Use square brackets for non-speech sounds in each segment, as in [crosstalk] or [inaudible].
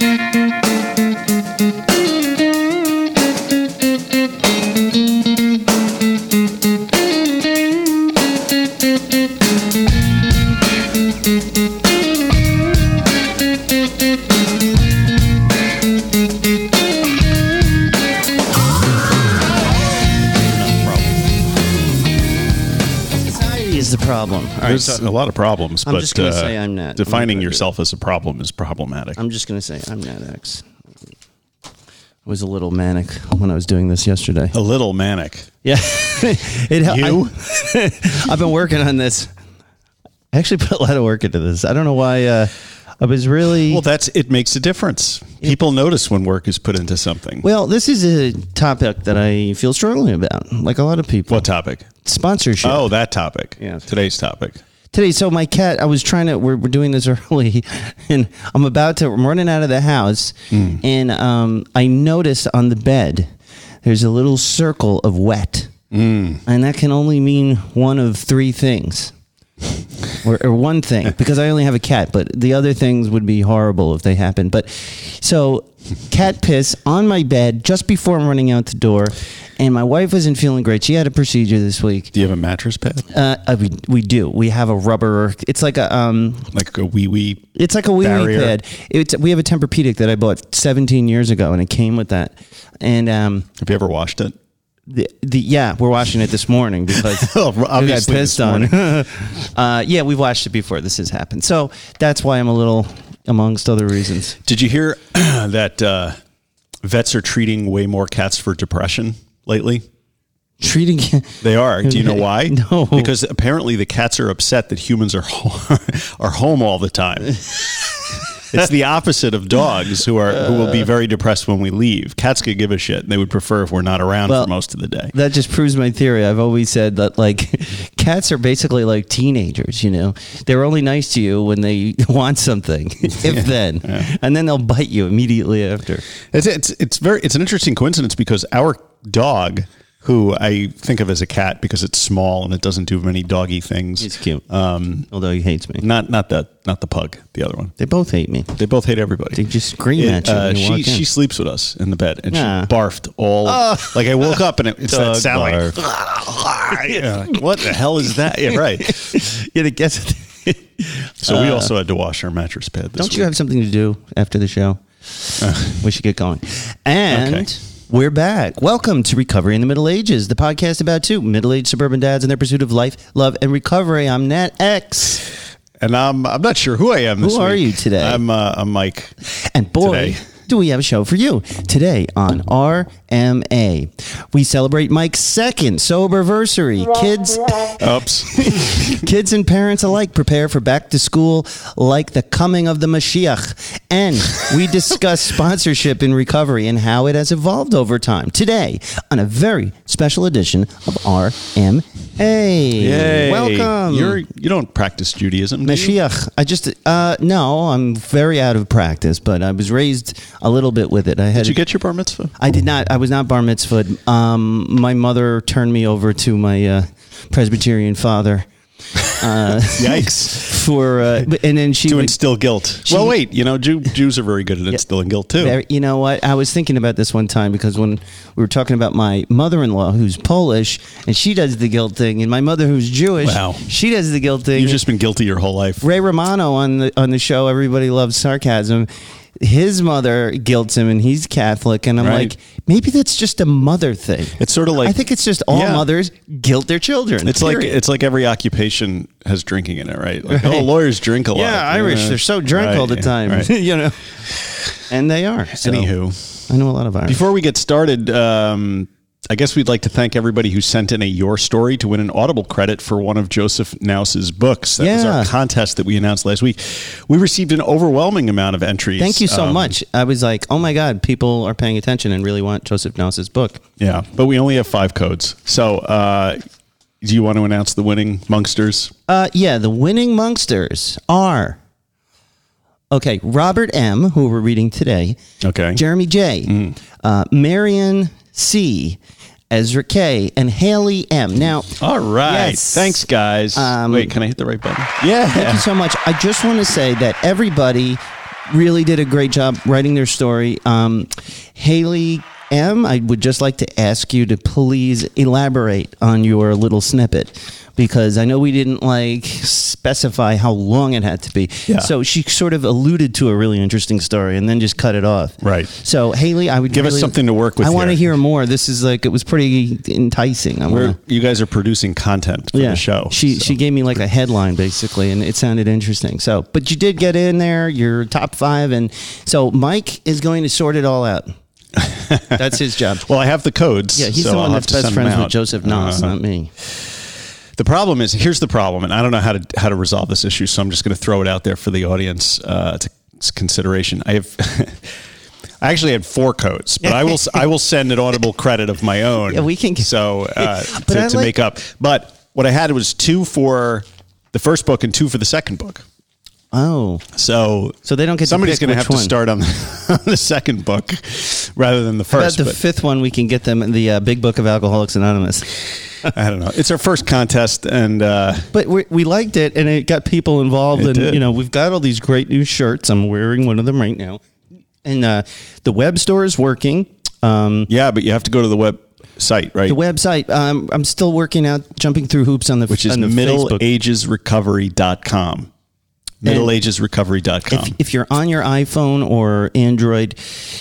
Society problem. All right, There's so a lot of problems, I'm but just gonna uh, say I'm not- defining I'm yourself as a problem is problematic. I'm just gonna say I'm not X. I was a little manic when I was doing this yesterday. a little manic. Yeah, [laughs] it. You? I, [laughs] have been working on this. I actually put a lot of work into this. I don't know why. Uh, I was really Well, that's it makes a difference. People notice when work is put into something. well. This is a topic that I feel strongly about, like a lot of people. What topic? Sponsorship. Oh, that topic. Yes. Today's topic. Today. So my cat, I was trying to. We're, we're doing this [laughs] early, and I'm about to. I'm running out of the house, and um, I noticed on the bed there's a little circle of wet, and that can only mean one of three things. [laughs] or, or one thing because I only have a cat, but the other things would be horrible if they happened. But so cat piss on my bed just before I'm running out the door, and my wife wasn't feeling great. She had a procedure this week. Do you have a mattress pad? Uh, uh, we, we do. We have a rubber. It's like a um. Like a wee wee. It's like a wee wee Barrier. pad. It's we have a Tempur-Pedic that I bought 17 years ago, and it came with that. And um, Have you ever washed it? the, the yeah, we're washing it this morning because [laughs] Oh, we got obviously pissed on. morning. [laughs] uh, yeah, we've watched it before. This has happened, so that's why I'm a little, amongst other reasons. Did you hear [clears throat] that uh, vets are treating way more cats for depression lately? Treating [laughs] They are. Do you know [laughs] why? No. Because apparently the cats are upset that humans are home, [laughs] are home all the time. It's the opposite of dogs who are who will be very depressed when we leave. Cats could give a shit. They would prefer if we're not around Well, for most of the day. that just proves my theory. I've always said that like [laughs] cats are basically like teenagers, you know. They're only nice to you when they [laughs] want something, [laughs] if then. And then they'll bite you immediately after. It's it's it's very it's an interesting coincidence because our dog, who I think of as a cat because it's small and it doesn't do many doggy things. He's cute. Um, although he hates me. not not the not the pug, the other one. They both hate me. They both hate everybody. They just scream It, at you uh, when you she walk in. she sleeps with us in the bed, and Nah. she barfed all. Like I woke up and it, it's that Dog sound like. [laughs] Yeah, like, what the hell is that? Yeah, right. [laughs] Yeah, I guess. So we also had to wash our mattress pad. This Don't you week. have something to do after the show? we should get going. And Okay. We're back. Welcome to Recovery in the Middle Ages, the podcast about two middle-aged suburban dads and their pursuit of life, love, and recovery. I'm Nat X, And I'm I'm not sure who I am. This Who are week. you today? I'm uh, I'm Mike. and boy. Today. Do we have a show for you today on RMA? We celebrate Mike's second sober anniversary. Kids, Oops. [laughs] Kids and parents alike prepare for back to school like the coming of the Mashiach. And we discuss [laughs] sponsorship in recovery and how it has evolved over time today on a very special edition of RMA. Yay. Welcome. You're you don't practice Judaism. do you? Mashiach. I just, uh, no, I'm very out of practice, but I was raised a little bit with it. I had Did you get your bar mitzvah? I did not. I was not bar mitzvahed. Um, my mother turned me over to my uh, Presbyterian father. Uh, [laughs] Yikes. For uh, and then she to would- instill guilt. She- well, wait. You know, Jew, Jews are very good at instilling guilt too. Very- you know what? I was thinking about this one time because when we were talking about my mother-in-law who's Polish and she does the guilt thing, and my mother who's Jewish, Wow. she does the guilt thing. You've just been guilty your whole life. Ray Romano on the on the show. Everybody loves sarcasm. His mother guilts him, and he's Catholic. And I'm Right. like, maybe that's just a mother thing. It's sort of like I think it's just all Yeah. mothers guilt their children. It's like it's like every occupation has drinking in it, right? Like, Right. oh, lawyers drink a lot. yeah, Irish. They're so drunk Right, all the time, right. [laughs] you know. And they are. So, Anywho, I know a lot of Irish. before we get started, um, I guess we'd like to thank everybody who sent in a your story to win an Audible credit for one of Joseph Naus's books. That was Yeah. our contest that we announced last week. We received an overwhelming amount of entries. Thank you so Um, much. I was like, oh my God, people are paying attention and really want Joseph Naus's book. Yeah, but we only have five codes. So, uh, do you want to announce the winning Monksters? Uh, yeah, the winning Monksters are okay. Robert M, who we're reading today. Okay. Jeremy J, Mm. uh, Marion C, Ezra K, and Haley M. Now, All right. Yes. Thanks, guys. Um, Wait, can I hit the right button? Yeah. Thank you so much. I just want to say that everybody really did a great job writing their story. Um, Haley M, I would just like to ask you to please elaborate on your little snippet because I know we didn't like specify how long it had to be. Yeah. So she sort of alluded to a really interesting story and then just cut it off. Right. So Haley, I would Give us something to work with I want to hear more. This is like it was pretty enticing. I wanna, you guys are producing content for the show. she so. she gave me like a headline basically, and it sounded interesting. So, but you did get in there. You're top five, and so Mike is going to sort it all out. [laughs] That's his job. Well, I have the codes. Yeah, he's so the one I'll that's best friends with. Joseph Naus, Uh, not me. The problem is here's the problem, and I don't know how to how to resolve this issue, so I'm just going to throw it out there for the audience uh, to consideration. I have. [laughs] I actually had four codes, but I will I will send an audible credit of my own. Yeah, we can get- so uh, [laughs] to, I to make up. But what I had was two for the first book and two for the second book. Oh, So So they don't get somebody's going to have one. to start on the, [laughs] on the second book rather than the about first. the but fifth one, we can get them in the uh, Big Book of Alcoholics Anonymous. [laughs] I don't know. It's our first contest, and uh, But we, we liked it, and it got people involved. And did. you know, we've got all these great new shirts. I'm wearing one of them right now, and uh, the web store is working. Um, yeah, but you have to go to the website, right? the website. Um, I'm still working out, jumping through hoops on the which is on the Facebook. middleagesrecovery.com. Middleagesrecovery.com. If, if you're on your iPhone or Android,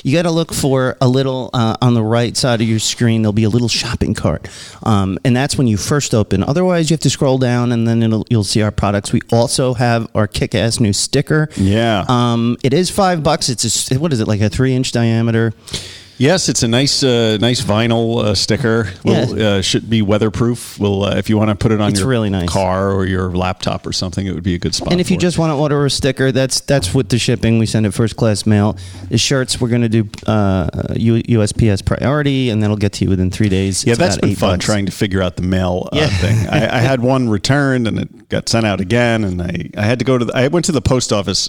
you got to look for a little uh, on the right side of your screen. There'll be a little shopping cart, um, and that's when you first open. Otherwise, you have to scroll down, and then it'll, you'll see our products. We also have our kick-ass new sticker. Yeah. um, it is five bucks. It's a what is it like a three-inch diameter? Yes, it's a nice, uh, nice vinyl uh, sticker. Will Yeah. uh, should be weatherproof. Will uh, if you want to put it on It's your really nice. car or your laptop or something, it would be a good spot. And if you it. just want to order a sticker, that's that's with the shipping. We send it first class mail. The shirts we're going to do uh, USPS priority, and that'll get to you within three days. yeah, It's that's been fun trying to figure out the mail uh, Yeah. thing. I, [laughs] I had one returned and it got sent out again, and I, I had to go to. The, I went to the post office.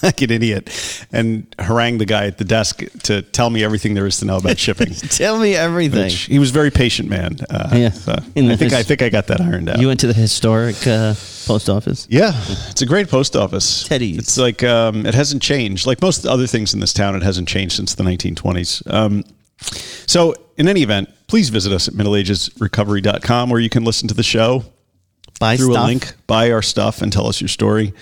[laughs] Like an idiot, and harangued the guy at the desk to tell me everything there is to know about [laughs] shipping. Tell me everything. Which he was a very patient man. Uh, Yeah. so I think his- I think I got that ironed out. You went to the historic uh, post office. yeah, it's a great post office. Teddy's. It's like um, it hasn't changed. Like most other things in this town, it hasn't changed since the 1920s. Um, so, in any event, please visit us at middleagesrecovery.com where you can listen to the show Buy through stuff. a link, buy our stuff, and tell us your story.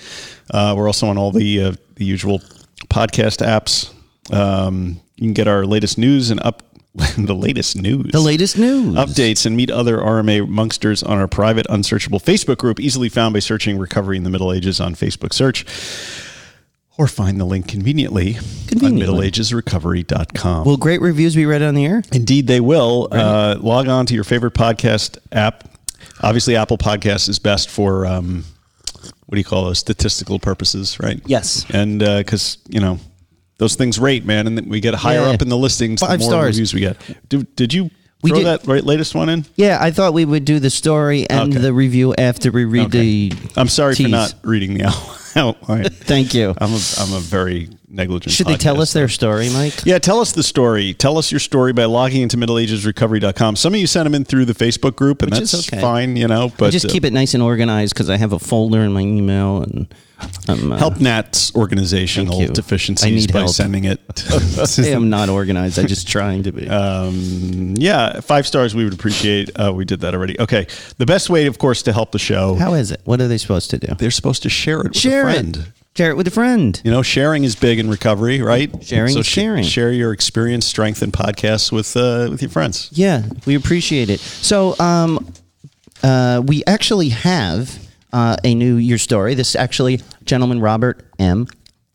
Uh, we're also on all the uh, the usual podcast apps. Um, you can get our latest news and up [laughs] the latest news. The latest news. updates and meet other RMA monksters on our private, unsearchable Facebook group, easily found by searching Recovery in the Middle Ages on Facebook search, or find the link conveniently, Conveniently. on middleagesrecovery.com. Will great reviews be read on the air? Indeed, they will. Uh, log on to your favorite podcast app. Obviously, Apple Podcasts is best for um, what do you call those statistical purposes, right? Yes. and uh, because you know those things rate, man, and we get higher Yeah. up in the listings, Five the more stars. reviews we get. Did, did you We throw did- that right latest one in? Yeah, I thought we would do the story and Okay. the review after we read Okay. the. I'm sorry for not reading the out- [laughs] outline. Thank you. I'm a, I'm a very negligent. Should they tell us their story, Mike? Yeah, tell us the story. Tell us your story by logging into middleagesrecovery.com. Some of you sent them in through the Facebook group, and Which that's okay. fine, you know. But I just uh, keep it nice and organized because I have a folder in my email and. Um, uh, help Nat's organizational deficiencies by help. sending it. [laughs] I am not organized. I'm just trying to be. um, yeah, five stars we would appreciate. Uh, we did that already. Okay, the best way, of course, to help the show. How is it? What are they supposed to do? they're supposed to share it with Share a it. Share it with a friend. You know, sharing is big in recovery, right? Sharing so is caring. Share your experience, strength, and podcasts with uh, with your friends. Yeah, we appreciate it. So, um, uh, we actually have uh, a new year story. This actually, gentleman Robert M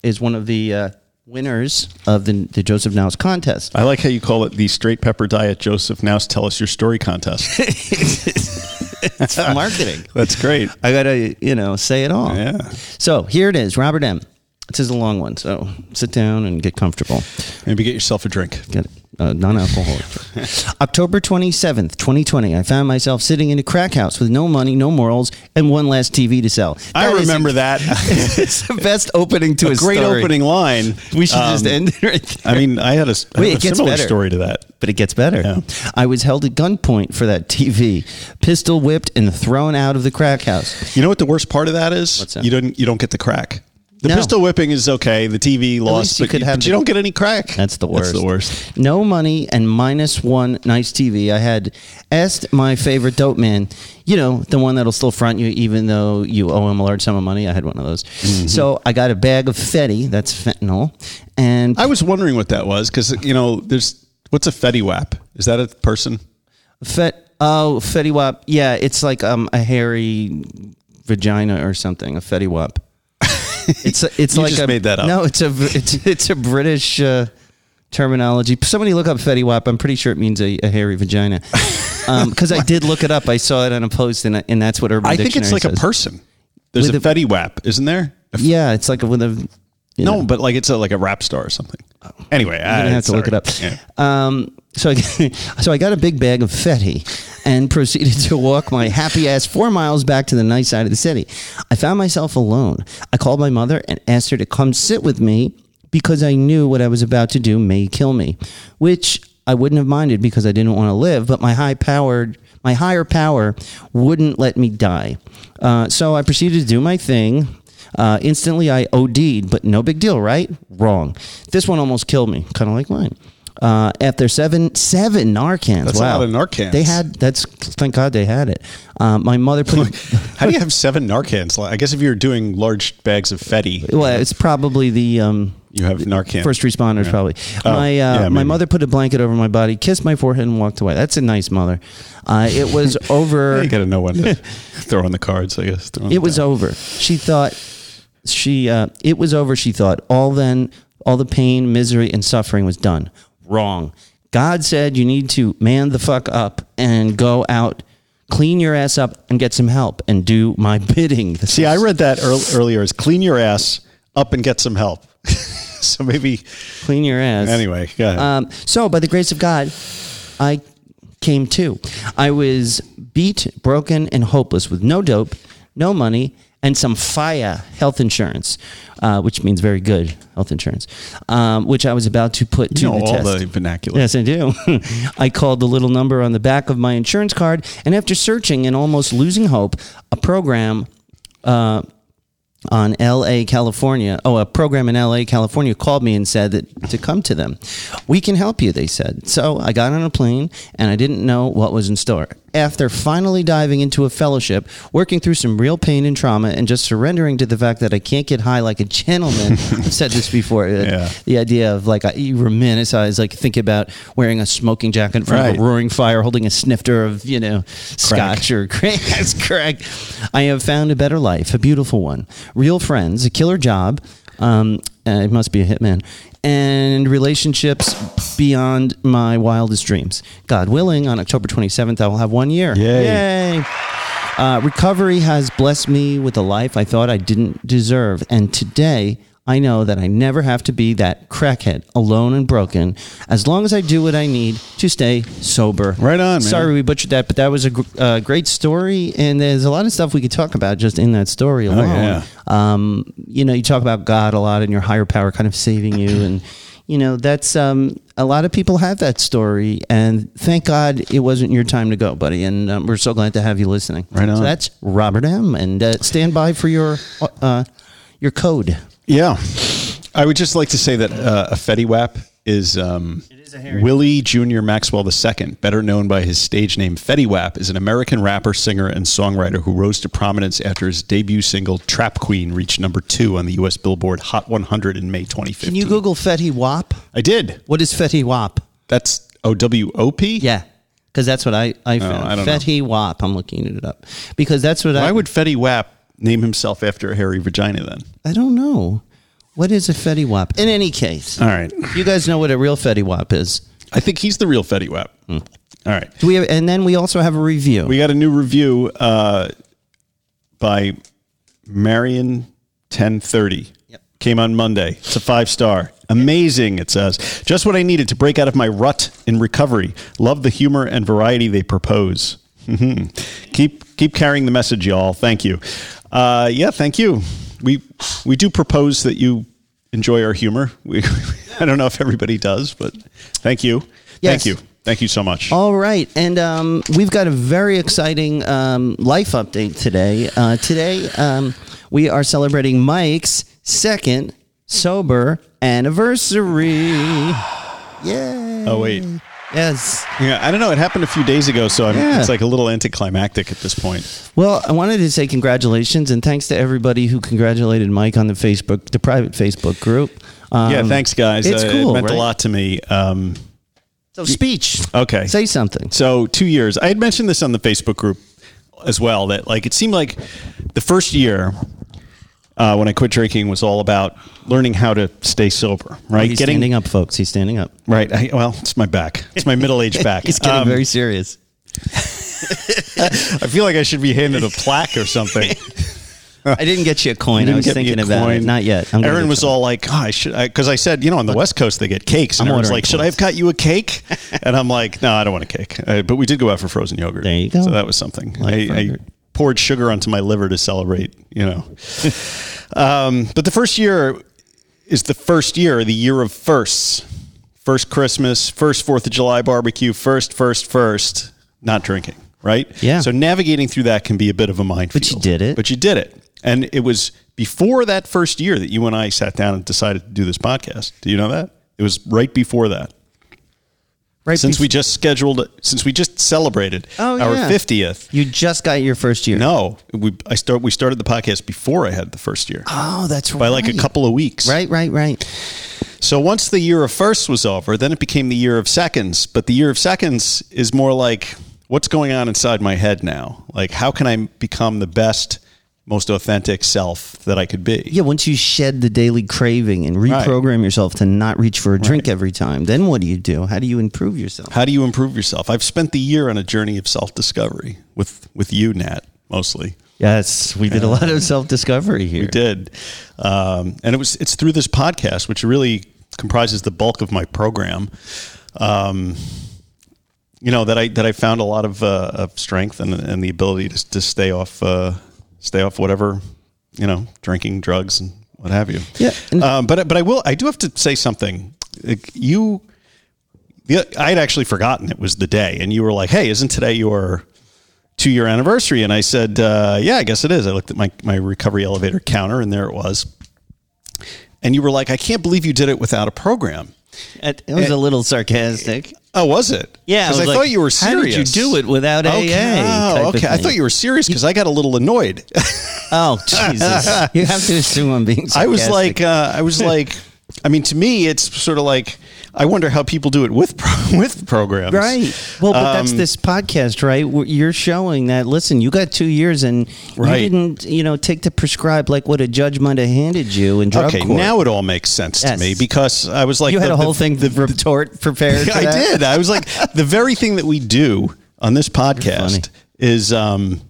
is one of the uh, winners of the, the Joseph Naus contest. I like how you call it the Straight Pepper Diet Joseph Naus Tell Us Your Story contest. [laughs] It's marketing. [laughs] That's great. I gotta, you know, say it all. Yeah. So here it is, Robert M. This is a long one, so sit down and get comfortable. Maybe get yourself a drink. Get it. Uh, non-alcoholic. [laughs] October 27th, 2020. I found myself sitting in a crack house with no money, no morals, and one last TV to sell. I remember a- [laughs] that. it's the best opening to a, a great story. opening line. [laughs] We should just Um, end it right there. I mean, I had a, I Wait, it a gets similar better. story to that. but it gets better. Yeah. I was held at gunpoint for that TV, pistol whipped and thrown out of the crack house. You know what the worst part of that is? What's that? You don't you don't get the crack. The No. pistol whipping is okay. The TV lost, you but, could you, have but the- you don't get any crack. That's the worst. That's the worst. No money and minus one nice TV. I had asked my favorite dope man, you know, the one that'll still front you even though you owe him a large sum of money. I had one of those. Mm-hmm. So I got a bag of Fetty, that's fentanyl, and I was wondering what that was because you know, there's what's a Fetty Wap? Is that a person? Fet. Oh, Fetty Wap. Yeah, it's like um a hairy vagina or something. A Fetty Wap. [laughs] It's a, it's You like just a, made that up. No, it's a it's [laughs] it's a British uh, terminology. Somebody look up Fetty Wap. I'm pretty sure it means a, a hairy vagina. [laughs] Because I did look it up. I saw it on a post, and, and that's what Urban I think it's Dictionary like a person. There's With a a- Fetty Wap, isn't there? Yeah, it's like a, with a. no, know. but like it's a, like a rap star or something. Anyway, I'm gonna I have to look it up. Um, so I, [laughs] so I got a big bag of Fetty and [laughs] proceeded to walk my happy ass four miles back to the nice side of the city. I found myself alone. I called my mother and asked her to come sit with me because I knew what I was about to do may kill me, which I wouldn't have minded because I didn't want to live, but my high powered my higher power wouldn't let me die. Uh, so I proceeded to do my thing. Uh, instantly, I OD'd, but no big deal, right? Wrong. This one almost killed me, kind of like mine. Uh, after seven seven Narcans, That's a wow, lot of Narcans. They had that's thank God they had it. Um, my mother put. [laughs] How do you have seven Narcans? I guess if you're doing large bags of Fetty, well, it's probably the um, you have Narcan. first responders, probably. Oh, my uh, yeah, my mother put a blanket over my body, kissed my forehead, and walked away. That's a nice mother. Uh, it was [laughs] over. you got to know when to throw in the cards. I guess It was down. over. She thought she uh, it was over. She thought all then all the pain, misery, and suffering was done. Wrong. God said you need to man the fuck up and go out, clean your ass up, and get some help and do my [laughs] bidding. This See, I read that earl- earlier as clean your ass up and get some help. [laughs] so maybe clean your ass. anyway. Go ahead. Um, so, by the grace of God, I came to. I was beat, broken, and hopeless with no dope, no money, and some fire health insurance, uh, which means very good health insurance, um, which I was about to put to you know the all test. the vernacular. Yes, I do. [laughs] I called the little number on the back of my insurance card, and after searching and almost losing hope, a program uh, on LA, California, oh, a program in LA, California called me and said that to come to them. We can help you, they said. So I got on a plane and I didn't know what was in store. After finally diving into a fellowship, working through some real pain and trauma, and just surrendering to the fact that I can't get high like a gentleman, [laughs] I've said this before. uh, Yeah. The idea of like, I- you romanticize, like, think about wearing a smoking jacket in front of a roaring fire, holding a snifter of, you know, scotch or [laughs] crack. That's correct. I have found a better life, a beautiful one, real friends, a killer job. Um, uh, it must be a hitman. And relationships beyond my wildest dreams. God willing, on October 27th, I will have one year. Yay. Yay. Uh, recovery has blessed me with a life I thought I didn't deserve. And today, I know that I never have to be that crackhead, alone and broken, as long as I do what I need to stay sober. Right on, man. Sorry we butchered that, but that was a gr- uh, great story. And there's a lot of stuff we could talk about just in that story alone. Oh, yeah. Um, you know, you talk about God a lot and your higher power kind of saving you. And, you know, that's um, a lot of people have that story. And thank God it wasn't your time to go, buddy. And um, we're so glad to have you listening. Right on. So that's Robert M. And uh, stand by for your uh, your code. Yeah. I would just like to say that uh, a Fetty Wap is, um, is Willie Jr. Maxwell II, better known by his stage name Fetty Wap, is an American rapper, singer, and songwriter who rose to prominence after his debut single Trap Queen reached number two on the U.S. Billboard Hot 100 in May 2015. Can you Google Fetty Wap? I did. What is Fetty Wap? That's O W O P? Yeah. Because that's what I, I found. Oh, I don't know. Fetty Wap. I'm looking it up. Because that's what I. Why would Fetty Wap name himself after a hairy vagina then? I don't know. What is a Fetty Wap? In any case, All right. you guys know what a real Fetty Wap is. I think he's the real Fetty Wap. Hmm. All right. Do we have, and then we also have a review. We got a new review uh, by Marion 1030. Yep. Came on Monday. It's a five star. Amazing, it says. Just what I needed to break out of my rut in recovery. Love the humor and variety they propose. Mhm. [laughs] keep keep carrying the message, y'all. Thank you. Uh, yeah, thank you. We we do propose that you enjoy our humor. [laughs] We I don't know if everybody does, but thank you. Yes. Thank you. Thank you so much. All right, and um, we've got a very exciting um, life update today. Uh, today, um, we are celebrating Mike's second sober anniversary. Yay. Oh wait, Yes. yeah, I don't know. It happened a few days ago, so I'm, Yeah. it's like a little anticlimactic at this point. Well, I wanted to say congratulations and thanks to everybody who congratulated Mike on the Facebook, the private Facebook group. Um, yeah, thanks guys. It's Uh, cool. It meant right? a lot to me. Um, So speech. okay, Say something. So two years. I had mentioned this on the Facebook group as well. That like it seemed like the first year uh, when I quit drinking was all about learning how to stay sober. Right, He's standing up, folks. He's standing up. right. I, well, it's my back. It's my middle aged back. [laughs] He's getting Um, very serious. [laughs] I feel like I should be handed a plaque or something. [laughs] I didn't get you a coin. I was thinking about it. Not yet. I'm Aaron was all like, oh, I should, because I, said, you know, on the West Coast they get cakes, and I'm Aaron's like, should I have got you a cake? and I'm like, no, I don't want a cake. Uh, but we did go out for frozen yogurt. There you go. So that was something. Like I, I. poured sugar onto my liver to celebrate. You know. [laughs] um, but the first year is the first year, the year of firsts. First Christmas, first Fourth of July barbecue, first, first, first, not drinking, right? Yeah. So navigating through that can be a bit of a minefield. But you did it. But you did it. And it was before that first year that you and I sat down and decided to do this podcast. Do you know that? It was right before that. Right Since bef- we just scheduled, since we just celebrated Oh, our yeah. 50th. you just got your first year. No, we I start we started the podcast before I had the first year Oh, that's right. by like a couple of weeks. Right, right, right. So once the year of firsts was over, then it became the year of seconds. But the year of seconds is more like what's going on inside my head now? Like how can I become the best, most authentic self that I could be? Yeah, once you shed the daily craving and reprogram yourself to not reach for a drink every time, then what do you do? How do you improve yourself? How do you improve yourself? I've spent the year on a journey of self-discovery with with you, Nat, mostly. Yes, we did a lot of self discovery here. We did, um, and it was it's through this podcast, which really comprises the bulk of my program. Um, you know that I that I found a lot of, uh, of strength and, and the ability to, to stay off uh, stay off whatever you know drinking drugs and what have you. Yeah, um, but but I will I do have to say something. You, I had actually forgotten it was the day, and you were like, "Hey, isn't today your two year anniversary?" And I said, uh, "Yeah, I guess it is." I looked at my my recovery elevator counter, and there it was. And you were like, "I can't believe you did it without a program." It, it was a little sarcastic. Oh, was it? Yeah, I because I, was like, thought you were serious. How did serious. you do it without Okay. AA? Oh, okay. I thought you were serious because I got a little annoyed. [laughs] Oh, Jesus! you have to assume I'm being. Sarcastic. I was like, uh, I was like, I mean, to me, it's sort of like I wonder how people do it with pro- [laughs] with programs, Right. Well, but that's Um, this podcast, right? You're showing that. Listen, you got two years, and Right. you didn't, you know, take the prescribe like what a judge might have handed you in drug Okay, court. now it all makes sense Yes. to me because I was like, you had the- a whole the- thing, the retort prepared. [laughs] I did. I was like, the very thing that we do on this podcast is um,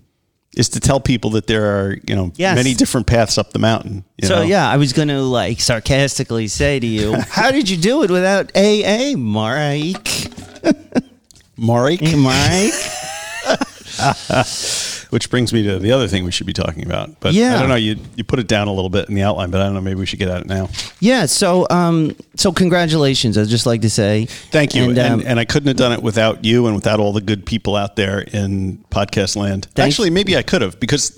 is to tell people that there are you know Yes. many different paths up the mountain. you So know? yeah, I was going to like sarcastically say to you, [laughs] "How did you do it without AA, Mike? Mike, Mike? [laughs] [laughs] Which brings me to the other thing we should be talking about. But Yeah. I don't know. You you put it down a little bit in the outline, but I don't know. Maybe we should get at it now. Yeah. So um, so congratulations. I'd just like to say Thank you. And, And, um, and, I couldn't have done it without you and without all the good people out there in podcast land. Thank- Actually, maybe I could have because,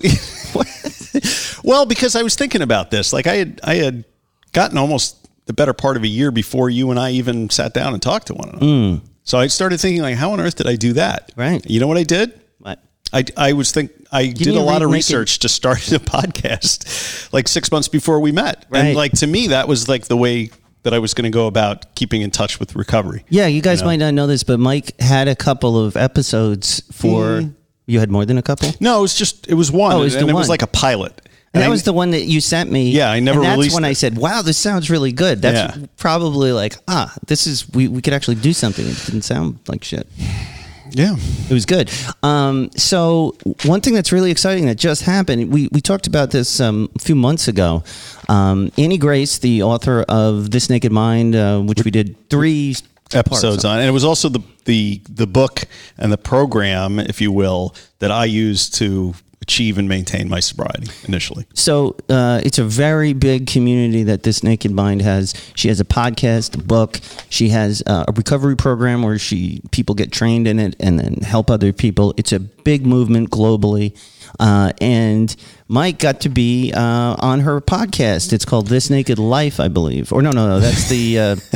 [laughs] well, because I was thinking about this. Like I had, I had gotten almost the better part of a year before you and I even sat down and talked to one another. So I started thinking, like, how on earth did I do that? Right. You know what I did? I, I was think I did you a lot of it? research to start a [laughs] podcast like six months before we met, Right. and like to me that was like the way that I was going to go about keeping in touch with recovery. Yeah, you guys know? might not know this, but Mike had a couple of episodes for. You had more than a couple. No, it was just it was one, Oh, it was and the it was like a pilot. And that I- was the one that you sent me. Yeah, I never And that's released when I said, "Wow, this sounds really good." That's Yeah. probably like, ah, this is we, we could actually do something. It didn't sound like shit. Yeah. It was good. Um, so one thing that's really exciting that just happened, we, we talked about this um, a few months ago. Um, Annie Grace, the author of This Naked Mind, uh, which we did three episodes parts on, and it was also the the the book and the program, if you will, that I used to achieve and maintain my sobriety initially. So uh, it's a very big community that this Naked Mind has. She has a podcast, a book. She has uh, a recovery program where she people get trained in it and then help other people. It's a big movement globally. Uh, and Mike got to be uh, on her podcast. It's called This Naked Life, I believe. Or no, no, no. That's the uh, [laughs]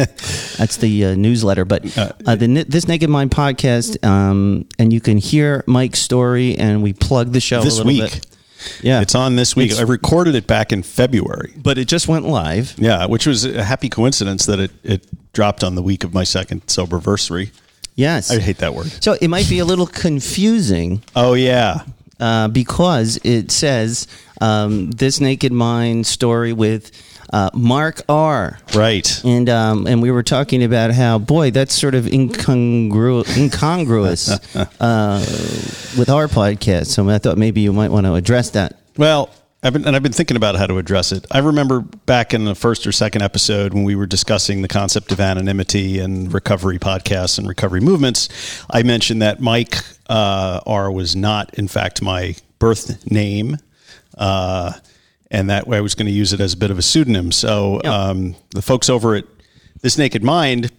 that's the uh, newsletter. But uh, the This Naked Mind podcast, um, and you can hear Mike's story, and we plug the show This a little week. bit. Yeah, It's on this week. It's- I recorded it back in February. but it just went live. Yeah, which was a happy coincidence that it, it dropped on the week of my second soberversary. Yes. I hate that word. so it might be a little confusing Oh yeah, uh, because it says um, this naked mind story with uh, Mark R. right. And um, and we were talking about how boy that's sort of incongru- incongruous [laughs] uh, with our podcast. So I thought maybe you might want to address that. Well, I've been and I've been thinking about how to address it. I remember back in the first or second episode when we were discussing the concept of anonymity and recovery podcasts and recovery movements. I mentioned that Mike uh, R was not, in fact, my birth name. Uh, and that way I was going to use it as a bit of a pseudonym. So Yeah. um, the folks over at This Naked Mind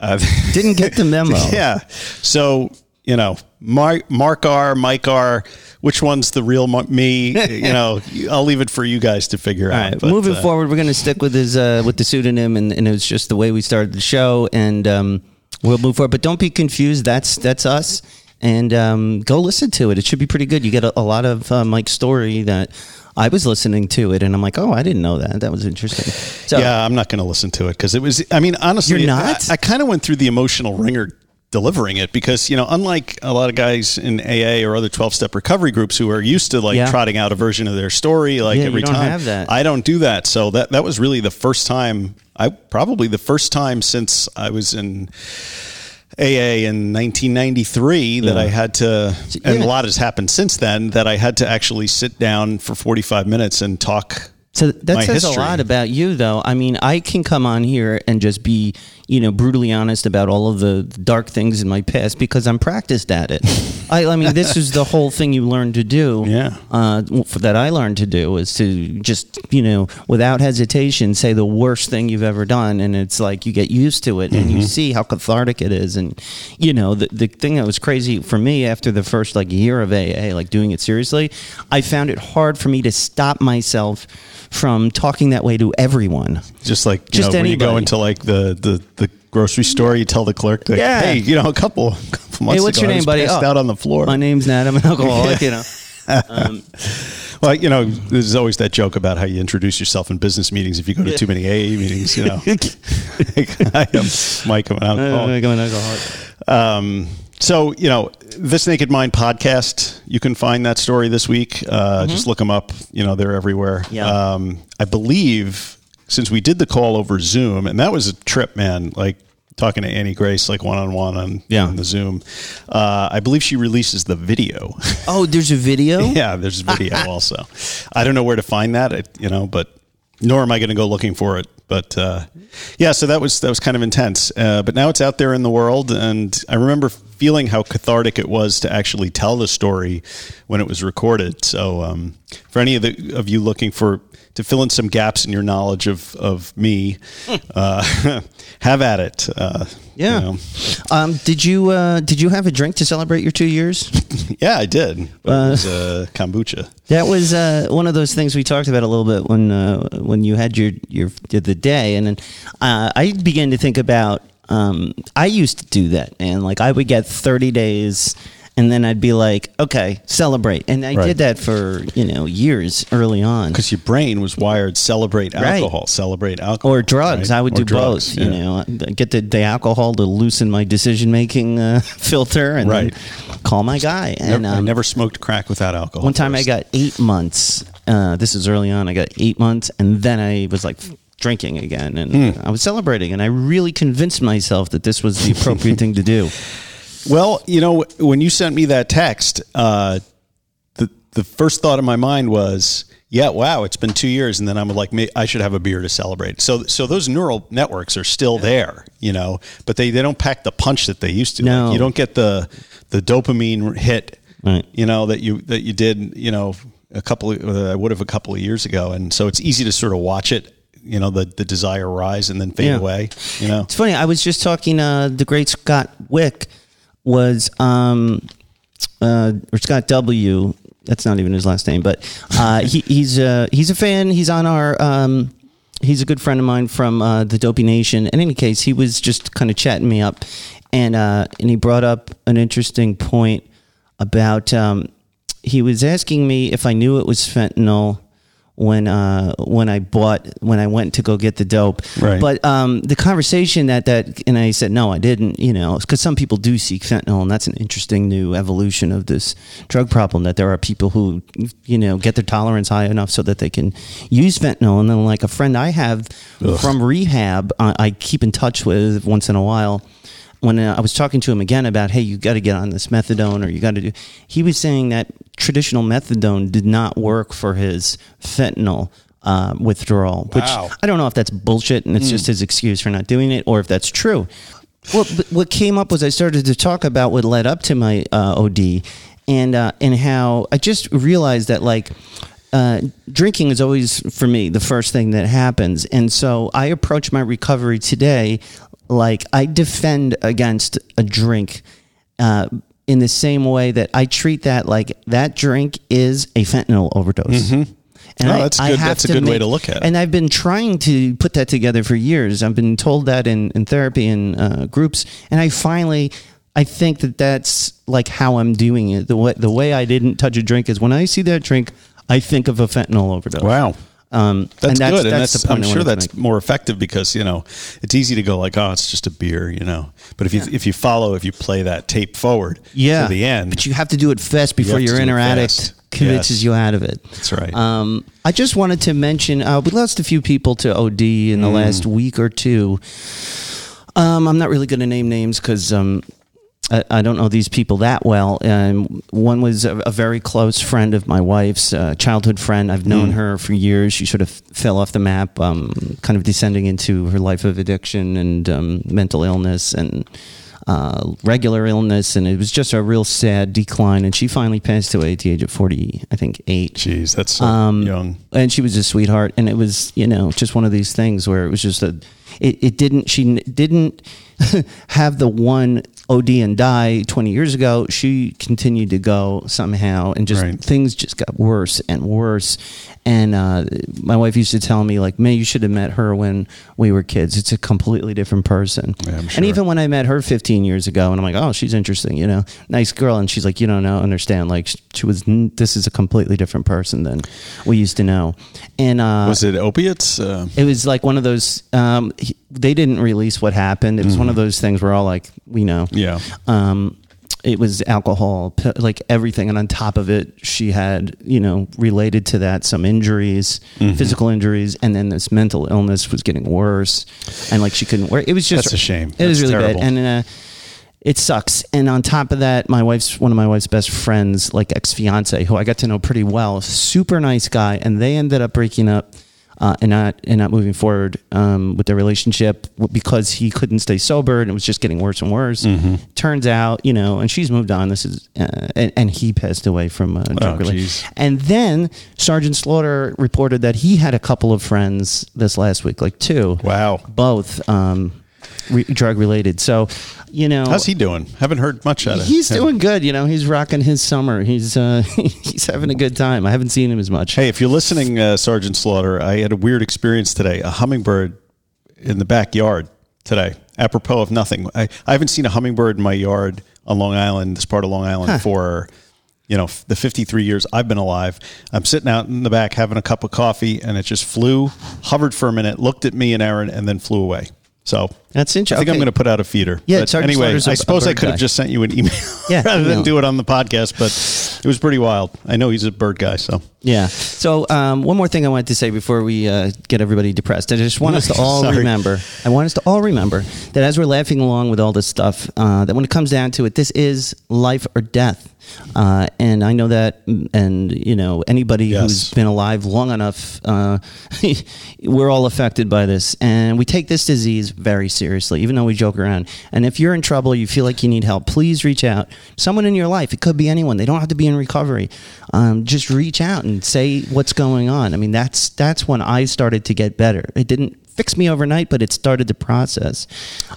uh, Didn't get the memo. [laughs] yeah. So you know, Mark, Mark R, Mike R, which one's the real me? [laughs] you know, I'll leave it for you guys to figure All out. right, but, moving uh, forward, we're going to stick with his uh, with the pseudonym, and, and it was just the way we started the show, and um, we'll move forward. But don't be confused. That's that's us, and um, go listen to it. It should be pretty good. You get a, a lot of uh, Mike's story that I was listening to it, and I'm like, oh, I didn't know that. That was interesting. So, yeah, I'm not going to listen to it because it was. I mean, honestly, You're not? I, I kind of went through the emotional ringer delivering it because you know, unlike a lot of guys in AA or other 12 step recovery groups who are used to like Yeah. trotting out a version of their story like Yeah, every time. have that. I don't do that. So that that was really the first time. I probably the first time since I was in. AA in 1993 that Yeah. I had to, and a lot has happened since then, that I had to actually sit down for 45 minutes and talk So that says history. a lot about you, though. I mean, I can come on here and just be, you know, brutally honest about all of the dark things in my past because I'm practiced at it. [laughs] I, I mean, this is the whole thing you learn to do. Yeah. Uh, that I learned to do is to just, you know, without hesitation, say the worst thing you've ever done, and it's like you get used to it and Mm-hmm. you see how cathartic it is. And you know, the the thing that was crazy for me after the first like year of AA, like doing it seriously, I found it hard for me to stop myself from talking that way to everyone. Just like you Just know, when you go into like the, the, the grocery store, you tell the clerk, like, Yeah. "Hey, you know, a couple, couple months Hey, what's ago, your name, buddy? Oh, out on the floor." My name's Nat. I'm an alcoholic. You know. [laughs] Um, well, you know, there's always that joke about how you introduce yourself in business meetings if you go to too many AA meetings. You know, [laughs] [laughs] I am Mike. I'm an alcoholic. I'm an alcoholic. Um, so you know, this Naked Mind podcast, you can find that story this week. Uh, Just look them up. You know, they're everywhere. Mm-hmm. Yeah. Um, I believe since we did the call over Zoom, and that was a trip, man. Like talking to Annie Grace, like one on one on Yeah. on the Zoom. Uh, I believe she releases the video. [laughs] Oh, there's a video. [laughs] yeah, there's video [laughs] also. I don't know where to find that. It, you know, but nor am I going to go looking for it. But uh, yeah, so that was that was kind of intense. Uh, but now it's out there in the world, and I remember feeling how cathartic it was to actually tell the story when it was recorded. So um, for any of the of you looking for to fill in some gaps in your knowledge of of me, uh, [laughs] have at it. Uh, Yeah. you know. Um, did you uh, did you have a drink to celebrate your two years? [laughs] yeah, I did. It was uh, kombucha. That was uh, one of those things we talked about a little bit when uh, when you had your your the day, and then uh, I began to think about. Um, I used to do that, and like I would get thirty days, and then I'd be like, okay, celebrate, and I Right. did that for you know years early on. Because your brain was wired celebrate Right. alcohol, celebrate alcohol, Or drugs. right? I would Or do drugs, both. yeah. You know, get the, the alcohol to loosen my decision making uh, [laughs] filter, and Right. call my guy. And Never- I um, never smoked crack without alcohol. One time I got eight months. Uh, this is early on. I got eight months, and then I was like drinking again, and Hmm. I was celebrating, and I really convinced myself that this was the appropriate thing to do. [laughs] Well, you know, when you sent me that text, uh, the the first thought in my mind was, yeah, wow, it's been two years, and then I'm like, I should have a beer to celebrate. So, so those neural networks are still there, you know, but they, they don't pack the punch that they used to. No. Like, you don't get the the dopamine hit, Right. you know, that you that you did, you know, a couple of, uh, I would have a couple of years ago, and so it's easy to sort of watch it, you know, the the desire rise and then fade Yeah. away, you know. It's funny. I was just talking. Uh, the great Scott Wick was um, uh, or Scott W. That's not even his last name, but uh, he, he's uh, he's a fan. He's on our. Um, he's a good friend of mine from uh, the Dopey Nation. In any case, he was just kind of chatting me up, and uh, and he brought up an interesting point about. Um, he was asking me if I knew it was fentanyl when uh, when I bought when I went to go get the dope. Right. But um, the conversation that that and I said no, I didn't. You know, because some people do seek fentanyl, and that's an interesting new evolution of this drug problem. That there are people who you know get their tolerance high enough so that they can use fentanyl, and then like a friend I have from rehab, uh, I keep in touch with once in a while when uh, I was talking to him again about, hey, you got to get on this methadone or you got to do, he was saying that traditional methadone did not work for his fentanyl uh, withdrawal, which Wow. I don't know if that's bullshit and it's just his excuse for not doing it or if that's true. Well, what came up was I started to talk about what led up to my uh, OD and uh, and how I just realized that like uh, drinking is always for me the first thing that happens, and so I approach my recovery today like I defend against a drink. Uh, in the same way that I treat that like that drink is a fentanyl overdose. And Oh, that's good- that's a good way to look at it. And I've been trying to put that together for years. I've been told that in, in therapy and uh, groups, and I finally, I think that that's like how I'm doing it. The way the way I didn't touch a drink is when I see that drink, I think of a fentanyl overdose. Wow. Um, That's, and good, and that's, the I'm sure that's more effective because you know it's easy to go like, oh, it's just a beer, you know. But if you if you follow, if you play that tape forward yeah to the end, but you have to do it fast before to your inner addict convinces Yes. you out of it. That's right. Um, I just wanted to mention uh, we lost a few people to OD in the Mm. last week or two. Um, I'm not really going to name names because um, I, I don't know these people that well. Um, one was a, a very close friend of my wife's, uh, childhood friend. I've Mm. known her for years. She sort of fell off the map, um, kind of descending into her life of addiction and um, mental illness and uh, regular illness. And it was just a real sad decline. And she finally passed away at the age of 40, I think, eight Jeez, that's so um, young. and she was a sweetheart and it was you know just one of these things where it was just a it, it didn't she didn't [laughs] have the one od and die 20 years ago she continued to go somehow and just Right. things just got worse and worse. And uh, my wife used to tell me like man you should have met her when we were kids. It's a completely different person. Yeah, I'm and even when i met her 15 years ago and i'm like oh she's interesting you know? Nice girl. And she's like you don't know understand. Like she was this is a completely different person than we used to know. And uh Was it opiates? Uh, it was like one of those um he- they didn't release what happened. It was one of those things where all like we know. yeah. Um it was alcohol like everything and on top of it she had you know related to that some injuries Mm-hmm. physical injuries and then this mental illness was getting worse and like she couldn't work it was just That's a shame. it was really terrible. bad and uh it sucks. And on top of that, my wife's one of my wife's best friends, like ex fiance, who I got to know pretty well, super nice guy, and they ended up breaking up uh, and not and not moving forward um, with their relationship because he couldn't stay sober and it was just getting worse and worse. Mm-hmm. Turns out, you know, and she's moved on. This is uh, and, and he passed away from uh, drug Oh, related. And then Sergeant Slaughter reported that he had a couple of friends this last week, like two Wow. both um, re- drug related. So, you know, How's he doing? Haven't heard much out of it. he's him. doing good. You know, he's rocking his summer. He's uh, [laughs] he's having a good time. I haven't seen him as much. Hey, if you're listening, uh, Sergeant Slaughter, I had a weird experience today. A hummingbird in the backyard today, apropos of nothing. I, I haven't seen a hummingbird in my yard on Long Island, this part of Long Island, for you know the 53 years I've been alive. I'm sitting out in the back having a cup of coffee, and it just flew, hovered for a minute, looked at me and Aaron, and then flew away. So That's interesting. I think I'm going to put out a feeder. Yeah, But anyway, I suppose I could have just sent you an email [laughs] Yeah, rather than do it on the podcast, but it was pretty wild. I know he's a bird guy, so Yeah. So um, one more thing I wanted to say before we uh, get everybody depressed. I just want us to [laughs] all remember. I want us to all remember that as we're laughing along with all this stuff, uh, that when it comes down to it, this is life or death. Uh, and I know that, and you know anybody Yes. who's been alive long enough, uh, [laughs] we're all affected by this, and we take this disease very seriously, even though we joke around. And if you're in trouble, you feel like you need help, please reach out. Someone in your life, it could be anyone. They don't have to be in recovery. Um, just reach out and say what's going on. I mean, that's that's when I started to get better. It didn't fix me overnight, but it started the process.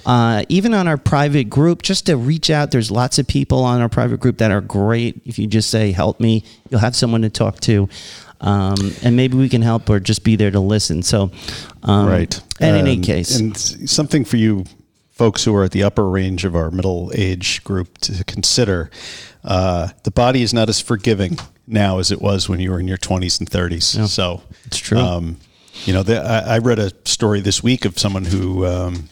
Uh, even on our private group, just to reach out, there's lots of people on our private group that are great. If you just say, help me, you'll have someone to talk to. Um, and maybe we can help or just be there to listen. So, um, right. And in any Um, case, and something for you folks who are at the upper range of our middle age group to consider: uh, the body is not as forgiving now as it was when you were in your twenties and thirties. So It's true. Um, you know, the, I, I read a story this week of someone who. Um,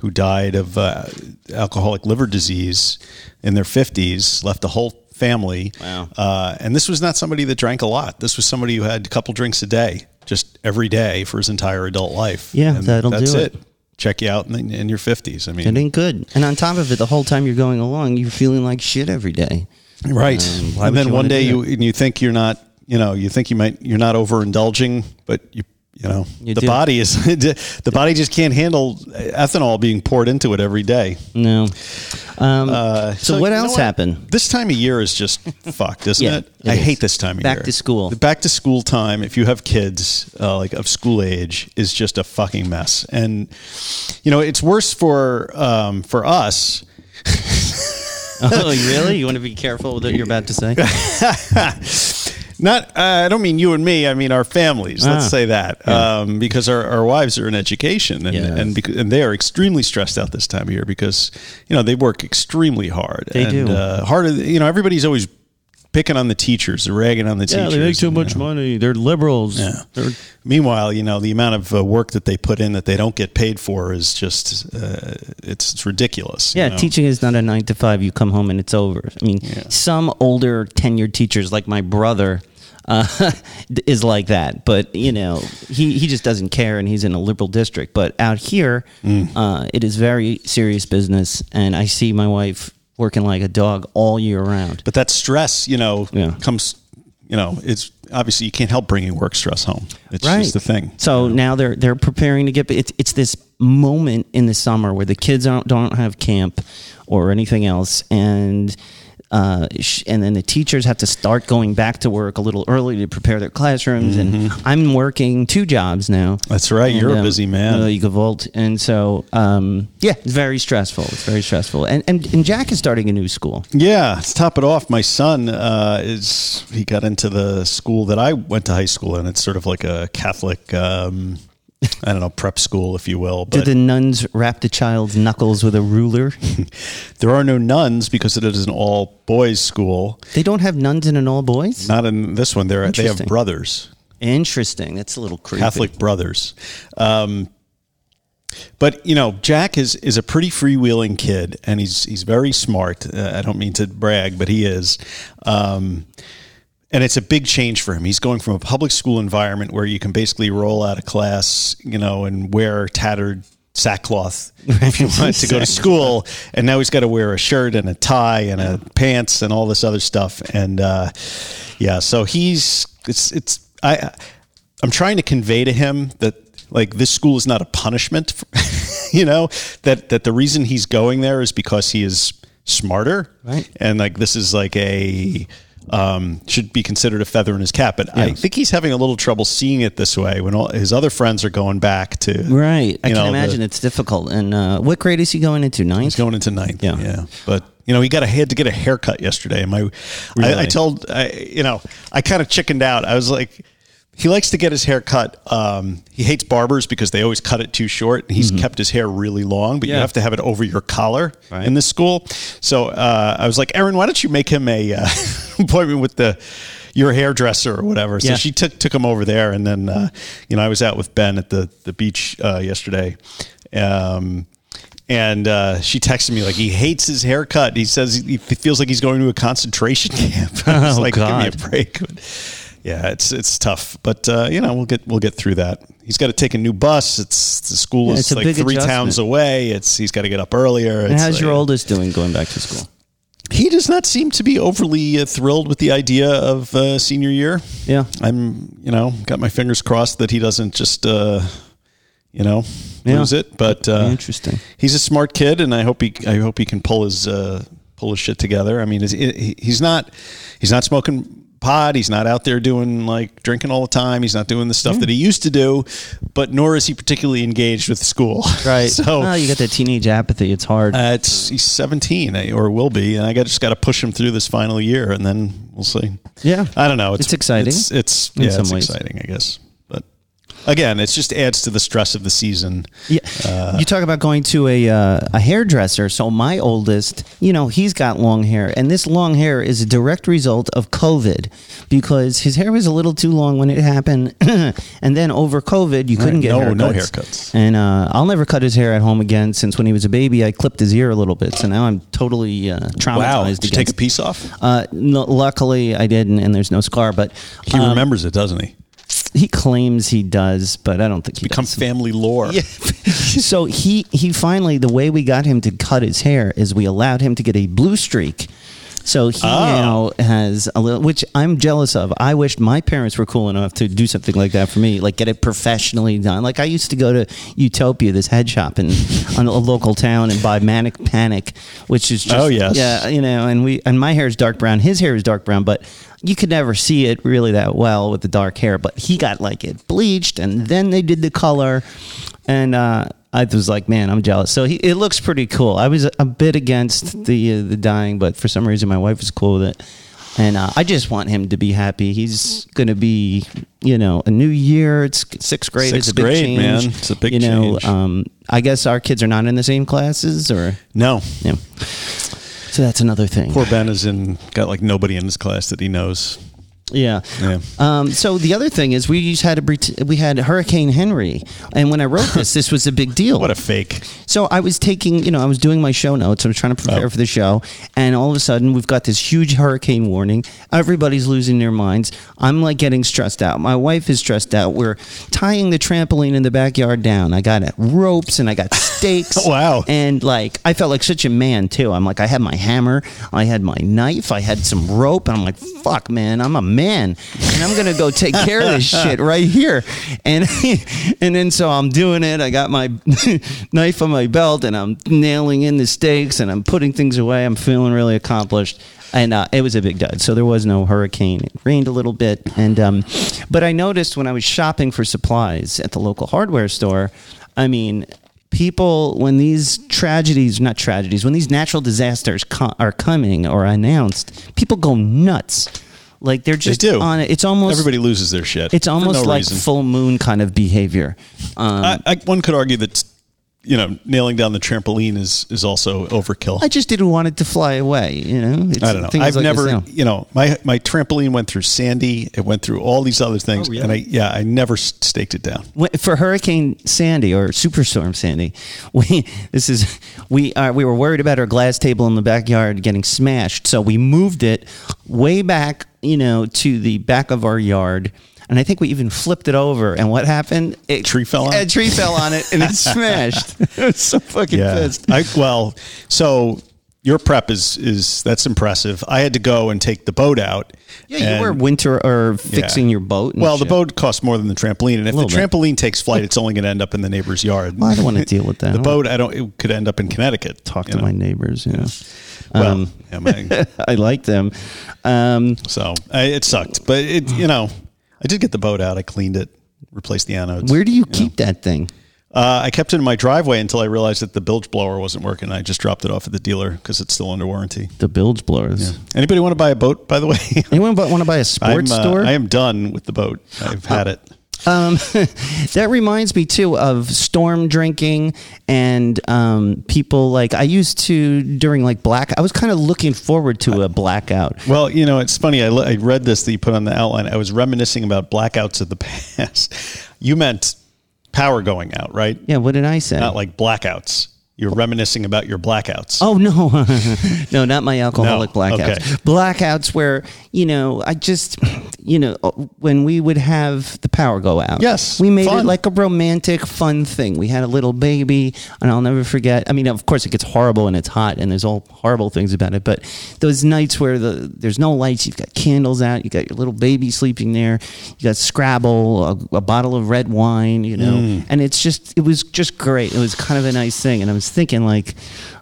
who died of uh, alcoholic liver disease in their 50s, left a whole family. Wow. Uh, and this was not somebody that drank a lot. This was somebody who had a couple drinks a day, just every day for his entire adult life. Yeah, and that'll that's do it. Check you out in, in your 50s. I mean, it ain't good. And on top of it, the whole time you're going along, you're feeling like shit every day. right. Um, and then one day you and you think you're not, you know, you think you might you're not overindulging, but you you know, You the do. body is [laughs] the body just can't handle ethanol being poured into it every day. No. Um, Uh, so, you what else happened? This time of year is just [laughs] fucked, isn't Yeah, it? it I is. hate this time of Back year. Back to school. The back to school time, if you have kids uh, like of school age, is just a fucking mess. And you know, it's worse for um, for us. [laughs] oh, really? You want to be careful with what you're about to say? Not, uh, I don't mean you and me. I mean our families. Let's Ah. say that, um, because our, our wives are in education, and Yeah. and, bec- and they are extremely stressed out this time of year because you know they work extremely hard. They and, do. Uh, harder. You know, everybody's always picking on the teachers, they're ragging on the teachers. they and, you know. money. They're liberals. Yeah. They're, Meanwhile, you know the amount of uh, work that they put in that they don't get paid for is just uh, it's, it's ridiculous. you yeah, know? teaching is not a nine to five. You come home and it's over. I mean, some older tenured teachers, like my brother, uh, [laughs] is like that. But you know, he he just doesn't care, and he's in a liberal district. But out here, Mm. uh, it is very serious business, and I see my wife working like a dog all year round. But that stress, you know, Yeah. comes. You know, it's obviously you can't help bringing work stress home. It's Right. just the thing. So now they're they're preparing to get. It's it's this moment in the summer where the kids don't don't have camp or anything else, and uh, sh- and then the teachers have to start going back to work a little early to prepare their classrooms. And I'm working two jobs now. That's right. And, You're a um, busy man. You Uh, Gavolt. And so, um, yeah, it's very stressful. It's very stressful. And, and and Jack is starting a new school. Yeah, to top it off, my son uh, is he got into the school that I went to high school in. It's sort of like a Catholic, um, [laughs] I don't know, prep school, if you will. Did the nuns wrap the child's knuckles with a ruler? [laughs] there are no nuns because it is an all boys school. they don't have nuns in an all boys. Not in this one. They're they have brothers. Interesting. That's a little creepy. Catholic brothers. Um, but you know, Jack is is a pretty freewheeling kid, and he's he's very smart. Uh, I don't mean to brag, but he is. Um, and it's a big change for him. He's going from a public school environment where you can basically roll out of class, you know, and wear tattered sackcloth [laughs] if you want to go to school, and now he's got to wear a shirt and a tie and a pants and all this other stuff. And uh, yeah, so he's it's it's I I'm trying to convey to him that like this school is not a punishment, for, [laughs] you know that that the reason he's going there is because he is smarter, Right. And like this is like a um, should be considered a feather in his cap. But I think he's having a little trouble seeing it this way when all his other friends are going back to Right. I can know, imagine the- it's difficult. And uh, what grade is he going into? Ninth? He's going into ninth. Yeah. Yeah. But, you know, he got a, he had to get a haircut yesterday. And my, I, I told, I, you know, I kind of chickened out. I was like, he likes to get his hair cut. Um, he hates barbers because they always cut it too short. He's kept his hair really long, but you Mm-hmm. Have to have it over your collar Right. in this school. So uh, I was like, Aaron, why don't you make him a uh, [laughs] appointment with the your hairdresser or whatever? So Yeah. she took took him over there, and then uh, you know I was out with Ben at the the beach uh, yesterday. Um, and uh, she texted me like he hates his haircut. He says he, he feels like he's going to a concentration camp. [laughs] I was Oh, like, God. give me a break. [laughs] Yeah, it's it's tough, but uh, you know we'll get we'll get through that. He's got to take a new bus. It's the school Yeah, is like three adjustment. towns away. It's he's got to get up earlier. and It's how's like- your oldest doing going back to school? He does not seem to be overly uh, thrilled with the idea of uh, senior year. Yeah. I'm, you know, got my fingers crossed that he doesn't just, uh, you know, Yeah. lose it. But uh, Interesting. he's a smart kid, and I hope he, I hope he can pull his, uh, pull his shit together. I mean, he's not, he's not smoking pot. He's not out there doing like drinking all the time. He's not doing the stuff that he used to do. But nor is he particularly engaged with school. [laughs] Right. so well, you got that teenage apathy. It's hard. uh, it's he's 17 eh, or will be, and I got just got to push him through this final year, and then we'll see. Yeah. I don't know. It's exciting It's, it's in yeah, some it's ways. exciting, I guess. Again, it just adds to the stress of the season. Yeah, Uh, you talk about going to a uh, a hairdresser. So my oldest, you know, he's got long hair, and this long hair is a direct result of COVID, because his hair was a little too long when it happened, [clears throat] and then over COVID, you couldn't get no- haircuts. no haircuts. And uh, I'll never cut his hair at home again. Since when he was a baby, I clipped his ear a little bit, so now I'm totally uh, traumatized. Wow, did you take a piece off? Uh, no, luckily, I didn't, and there's no scar. But He um, remembers it, doesn't he? He claims he does, but I don't think he Become does. family lore. [laughs] so he he finally the way we got him to cut his hair is we allowed him to get a blue streak. So he Oh. now has a little, which I'm jealous of. I wished my parents were cool enough to do something like that for me, like get it professionally done. Like I used to go to Utopia, this head shop in [laughs] on a local town, and buy Manic Panic, which is just, Oh, yes. yeah, you know. And we and my hair is dark brown, his hair is dark brown, but you could never see it really that well with the dark hair. But he got like it bleached, and then they did the color, and uh, I was like, man, I'm jealous. So he, it looks pretty cool. I was a bit against the uh, the dyeing, but for some reason my wife was cool with it. And uh, I just want him to be happy. He's going to be, you know, a new year. It's sixth grade. it's Sixth a big grade, change. man. It's a big you know, change. Um, I guess our kids are not in the same classes, or No. yeah. So that's another thing. Poor Ben is in got like nobody in his class that he knows. Yeah. Yeah. Um, so the other thing is we just had a we had Hurricane Henri, and when I wrote this, this was a big deal. [laughs] What a fake. So I was taking, you know, I was doing my show notes. I was trying to prepare Oh. for the show, and all of a sudden we've got this huge hurricane warning. Everybody's losing their minds. I'm like getting stressed out. My wife is stressed out. We're tying the trampoline in the backyard down. I got ropes and I got stakes. [laughs] Wow. And like I felt like such a man too. I'm like I had my hammer, I had my knife, I had some rope, and I'm like, fuck, man, I'm a man, and I'm gonna go take care of this [laughs] shit right here. And [laughs] and then so I'm doing it. I got my [laughs] knife on my belt, and I'm nailing in the stakes, and I'm putting things away. I'm feeling really accomplished. And uh, it was a big dud. So there was no hurricane. It rained a little bit, and um, but I noticed when I was shopping for supplies at the local hardware store, I mean, people when these tragedies not tragedies when these natural disasters co- are coming or announced people go nuts like they're just do. on it it's almost Everybody loses their shit. it's almost no like reason. full moon kind of behavior um, I, I, one could argue that you know nailing down the trampoline is is also overkill. I just didn't want it to fly away you know it's I don't know. I've like never, now. you know, my my trampoline went through Sandy. It went through all these other things, Oh, really? and I yeah, I never staked it down. For Hurricane Sandy or Superstorm Sandy, [laughs] we this is we uh, we were worried about our glass table in the backyard getting smashed, so we moved it way back, you know, to the back of our yard. And I think we even flipped it over. And what happened? It, Tree fell on A it? tree fell on it, and it [laughs] smashed. [laughs] I was so fucking pissed. I well, so your prep is is that's impressive. I had to go and take the boat out. Yeah, you were winter or fixing Yeah. your boat. And Well, the boat costs more than the trampoline, and if the little bit. trampoline takes flight, it's only going to end up in the neighbor's yard. Well, I don't want to deal with [laughs] that. the boat, I don't. It could end up in Connecticut. talk to know? my neighbors. You know. Well, Um, yeah, my- I like them. Um, so I, it sucked, but it you know I did get the boat out. I cleaned it, replaced the anodes. where do you keep that thing? Uh, I kept it in my driveway until I realized that the bilge blower wasn't working. I just dropped it off at the dealer because it's still under warranty. The bilge blowers. Anybody want to buy a boat? By the way, Anyone want to buy a [laughs] sports uh, store? I am done with the boat. I've had it. Um, [laughs] that reminds me too of storm drinking and um, people like I used to during like black. I was kind of looking forward to a blackout. Well, you know, it's funny. I, le- I read this that you put on the outline. I was reminiscing about blackouts of the [laughs] past. You meant power going out, right? Yeah, what did I say? Not like blackouts. You're reminiscing about your blackouts. Oh no, [laughs] no, not my alcoholic No, blackouts. okay. Blackouts where you know I just, you know, when we would have the power go out. Yes, we made it like a romantic, fun thing. We had a little baby, and I'll never forget. I mean, of course, it gets horrible and it's hot, and there's all horrible things about it. But those nights where the there's no lights, you've got candles out, you got your little baby sleeping there, you got Scrabble, a, a bottle of red wine, you know, Mm. and it's just it was just great. It was kind of a nice thing, and I thinking like,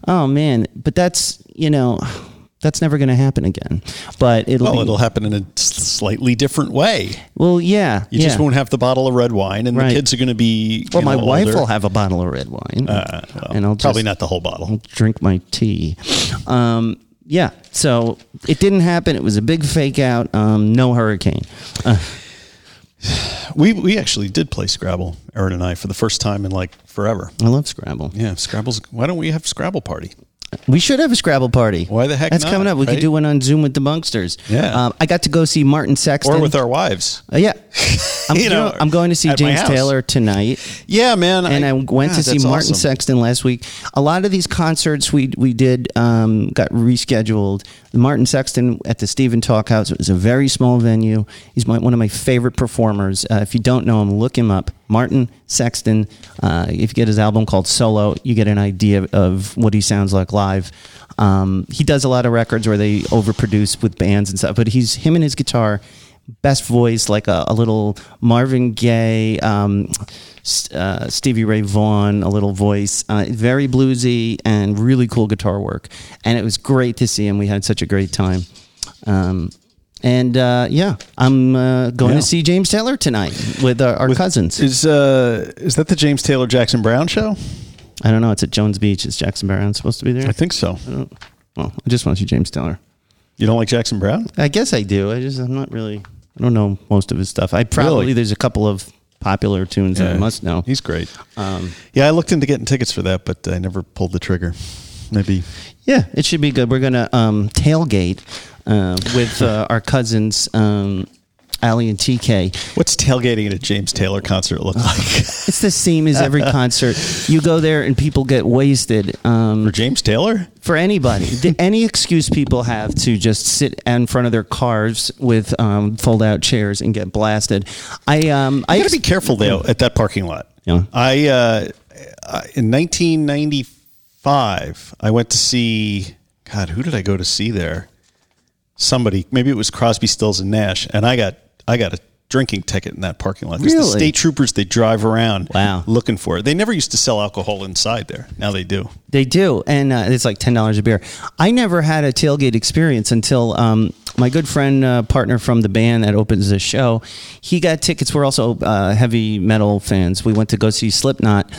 oh man, but that's you know, that's never going to happen again. But it'll Well, be, it'll happen in a slightly different way. well, yeah, You yeah. just won't have the bottle of red wine, and Right. the kids are going to be. Well, my know, wife older. will have a bottle of red wine, Uh, well, and I'll probably not the whole bottle. drink my tea. Um, yeah, so it didn't happen. It was a big fake out. Um, no hurricane. Uh, [sighs] We we actually did play Scrabble, Aaron and I, for the first time in like forever. I love Scrabble. Yeah, Scrabble's. Why don't we have Scrabble party? We should have a Scrabble party. Why the heck That's not, coming up. We right? could do one on Zoom with the Bunksters. Yeah. Um, I got to go see Martin Sexton. Or with our wives. Uh, yeah. [laughs] I'm, You you know, know, I'm going to see James. Taylor tonight. Yeah, man. and I, went to see Martin awesome. Sexton last week. A lot of these concerts we we did um, got rescheduled. Martin Sexton at the Stephen Talkhouse. It was a very small venue. He's my, one of my favorite performers. Uh, if you don't know him, look him up. Martin Sexton. Uh, if you get his album called Solo, you get an idea of what he sounds like live. Um, he does a lot of records where they overproduce with bands and stuff, but he's him and his guitar best voice, like a, a little Marvin Gaye, um, uh, Stevie Ray Vaughan, a little voice, uh, very bluesy and really cool guitar work. And it was great to see him. We had such a great time. Um, and uh, yeah, I'm uh, going Yeah. to see James Taylor tonight with uh, our cousins. Is uh is that the James Taylor Jackson Browne show? I don't know. It's at Jones Beach. Is Jackson Browne supposed to be there? I think so. I well, I just want to see James Taylor. You don't like Jackson Browne? I guess I do. I just I'm not really. I don't know most of his stuff. I probably Really? there's a couple of popular tunes that I must know. He's great. Um, Yeah, I looked into getting tickets for that, but I never pulled the trigger. Maybe. yeah, it should be good. We're gonna um, tailgate uh, with uh, our cousins, um, Ali and TK. What's tailgating at a James Taylor concert look like? [laughs] It's the same as every concert. You go there and people get wasted. Um, for James Taylor? for anybody. [laughs] The, any excuse people have to just sit in front of their cars with um, fold out chairs and get blasted. I um I I got to be careful though at that parking lot. Yeah. I uh, in 1995, I went to see. God, who did I go to see there? Somebody, maybe it was Crosby, Stills, and Nash, and I got I got a drinking ticket in that parking lot. There's the state troopers they drive around, Wow. looking for it. They never used to sell alcohol inside there. Now they do. They do, and uh, it's like ten dollars a beer. I never had a tailgate experience until um, my good friend, uh, partner from the band that opens the show, he got tickets. We're also uh, heavy metal fans. We went to go see Slipknot.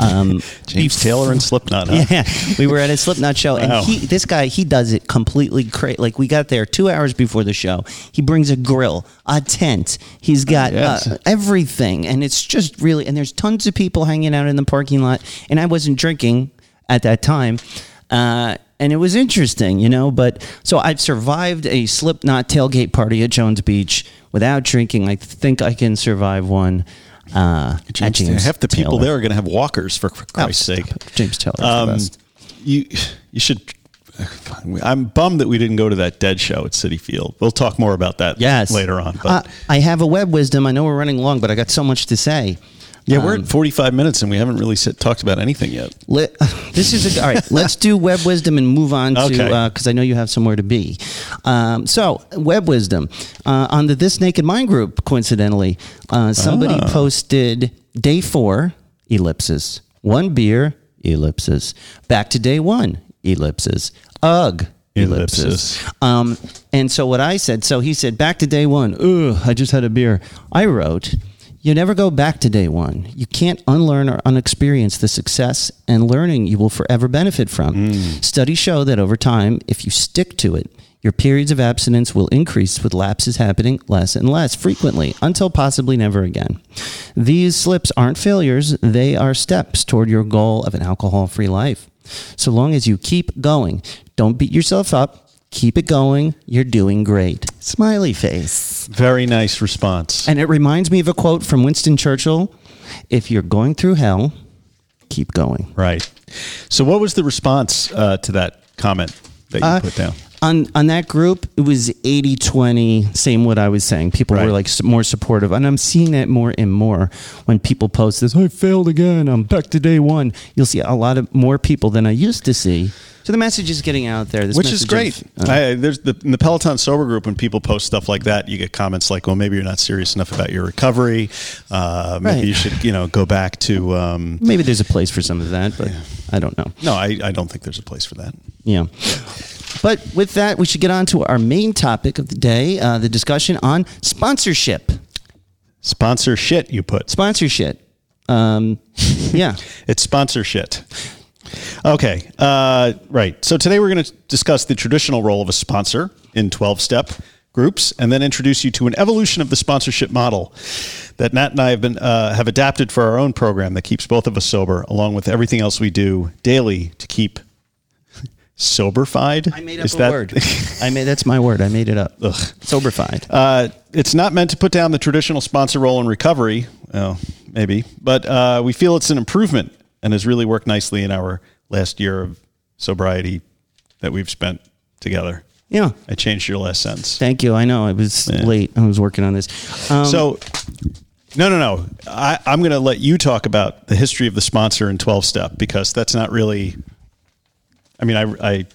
Um, [laughs] James bef- Taylor and Slipknot. Huh? Yeah, we were at a Slipknot show, Wow. and he, this guy, he does it completely crazy. Like we got there two hours before the show. He brings a grill, a tent. He's got Yes. uh, everything, and it's just really. And there's tons of people hanging out in the parking lot. And I wasn't drinking at that time. Uh, and it was interesting, you know. But so I've survived a Slipknot tailgate party at Jones Beach without drinking. I think I can survive one uh, James, James. half the people Taylor. there are going to have walkers for, for Christ's Oh, sake. James Taylor. Um, you you should. I'm bummed that we didn't go to that Dead show at Citi Field. We'll talk more about that Yes. later on. But Uh, I have a web wisdom. I know we're running long, but I got so much to say. Yeah, we're um, at 45 minutes and we haven't really sit, talked about anything yet. Let, [laughs] this is a, all right. Let's do web wisdom and move on to Okay. because I know you have somewhere to be. Um, so web wisdom uh, on the This Naked Mind group. Coincidentally, uh, somebody Ah. posted day four ellipses one beer ellipses back to day one ellipses ugh ellipses. Ellipses. Um, and so what I said, so he said, back to day one. Ugh, I just had a beer. I wrote, you never go back to day one. You can't unlearn or unexperience the success and learning you will forever benefit from. Mm. Studies show that over time, if you stick to it, your periods of abstinence will increase with lapses happening less and less frequently until possibly never again. These slips aren't failures, they are steps toward your goal of an alcohol free life. So long as you keep going, don't beat yourself up, keep it going, you're doing great. Smiley face. Very nice response. And it reminds me of a quote from Winston Churchill If you're going through hell, keep going. right. So, what was the response uh, to that comment that you Uh, put down? On, on that group, it was 80 20, same what I was saying. People Right. were like more supportive. And I'm seeing that more and more when people post this, I failed again. I'm back to day one. You'll see a lot of more people than I used to see. So the message is getting out there. This Which is great. of, uh, I, there's the, in the Peloton sober group when people post stuff like that, you get comments like, "Well, maybe you're not serious enough about your recovery. Uh, maybe Right. you should, you know, go back to." Um, maybe there's a place for some of that, but I don't know. no, I, I don't think there's a place for that. Yeah. But with that, we should get on to our main topic of the day uh, the discussion on sponsorship. Sponsor shit, you put. Sponsorship. Um, [laughs] yeah. It's sponsor shit. Okay. Uh, right. So today we're going to discuss the traditional role of a sponsor in 12 step groups and then introduce you to an evolution of the sponsorship model that Nat and I have been uh, have adapted for our own program that keeps both of us sober along with everything else we do daily to keep soberfied. I made up a word. [laughs] I made that's my word. I made it up. Ugh. Soberfied. Uh, it's not meant to put down the traditional sponsor role in recovery. Well, maybe, but uh, we feel it's an improvement and has really worked nicely in our last year of sobriety that we've spent together. yeah. I changed your last sentence. Thank you. I know I was late. I was working on this. Um, So, no, no, no. I, I'm going to let you talk about the history of the sponsor in 12 step because that's not really. I mean, I, I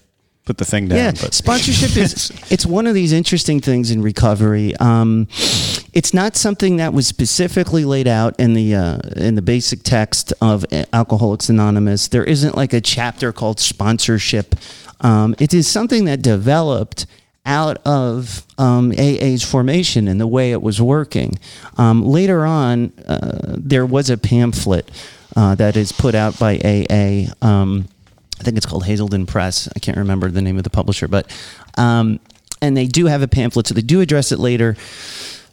put the thing down, yeah, but sponsorship is [laughs] it's one of these interesting things in recovery. Um, it's not something that was specifically laid out in the uh, in the basic text of Alcoholics Anonymous. There isn't like a chapter called sponsorship. Um, it is something that developed out of um, AA's formation and the way it was working. Um, later on, uh, there was a pamphlet uh, that is put out by AA. I think it's called Hazelden Press. I can't remember the name of the publisher, but um, and they do have a pamphlet, so they do address it later.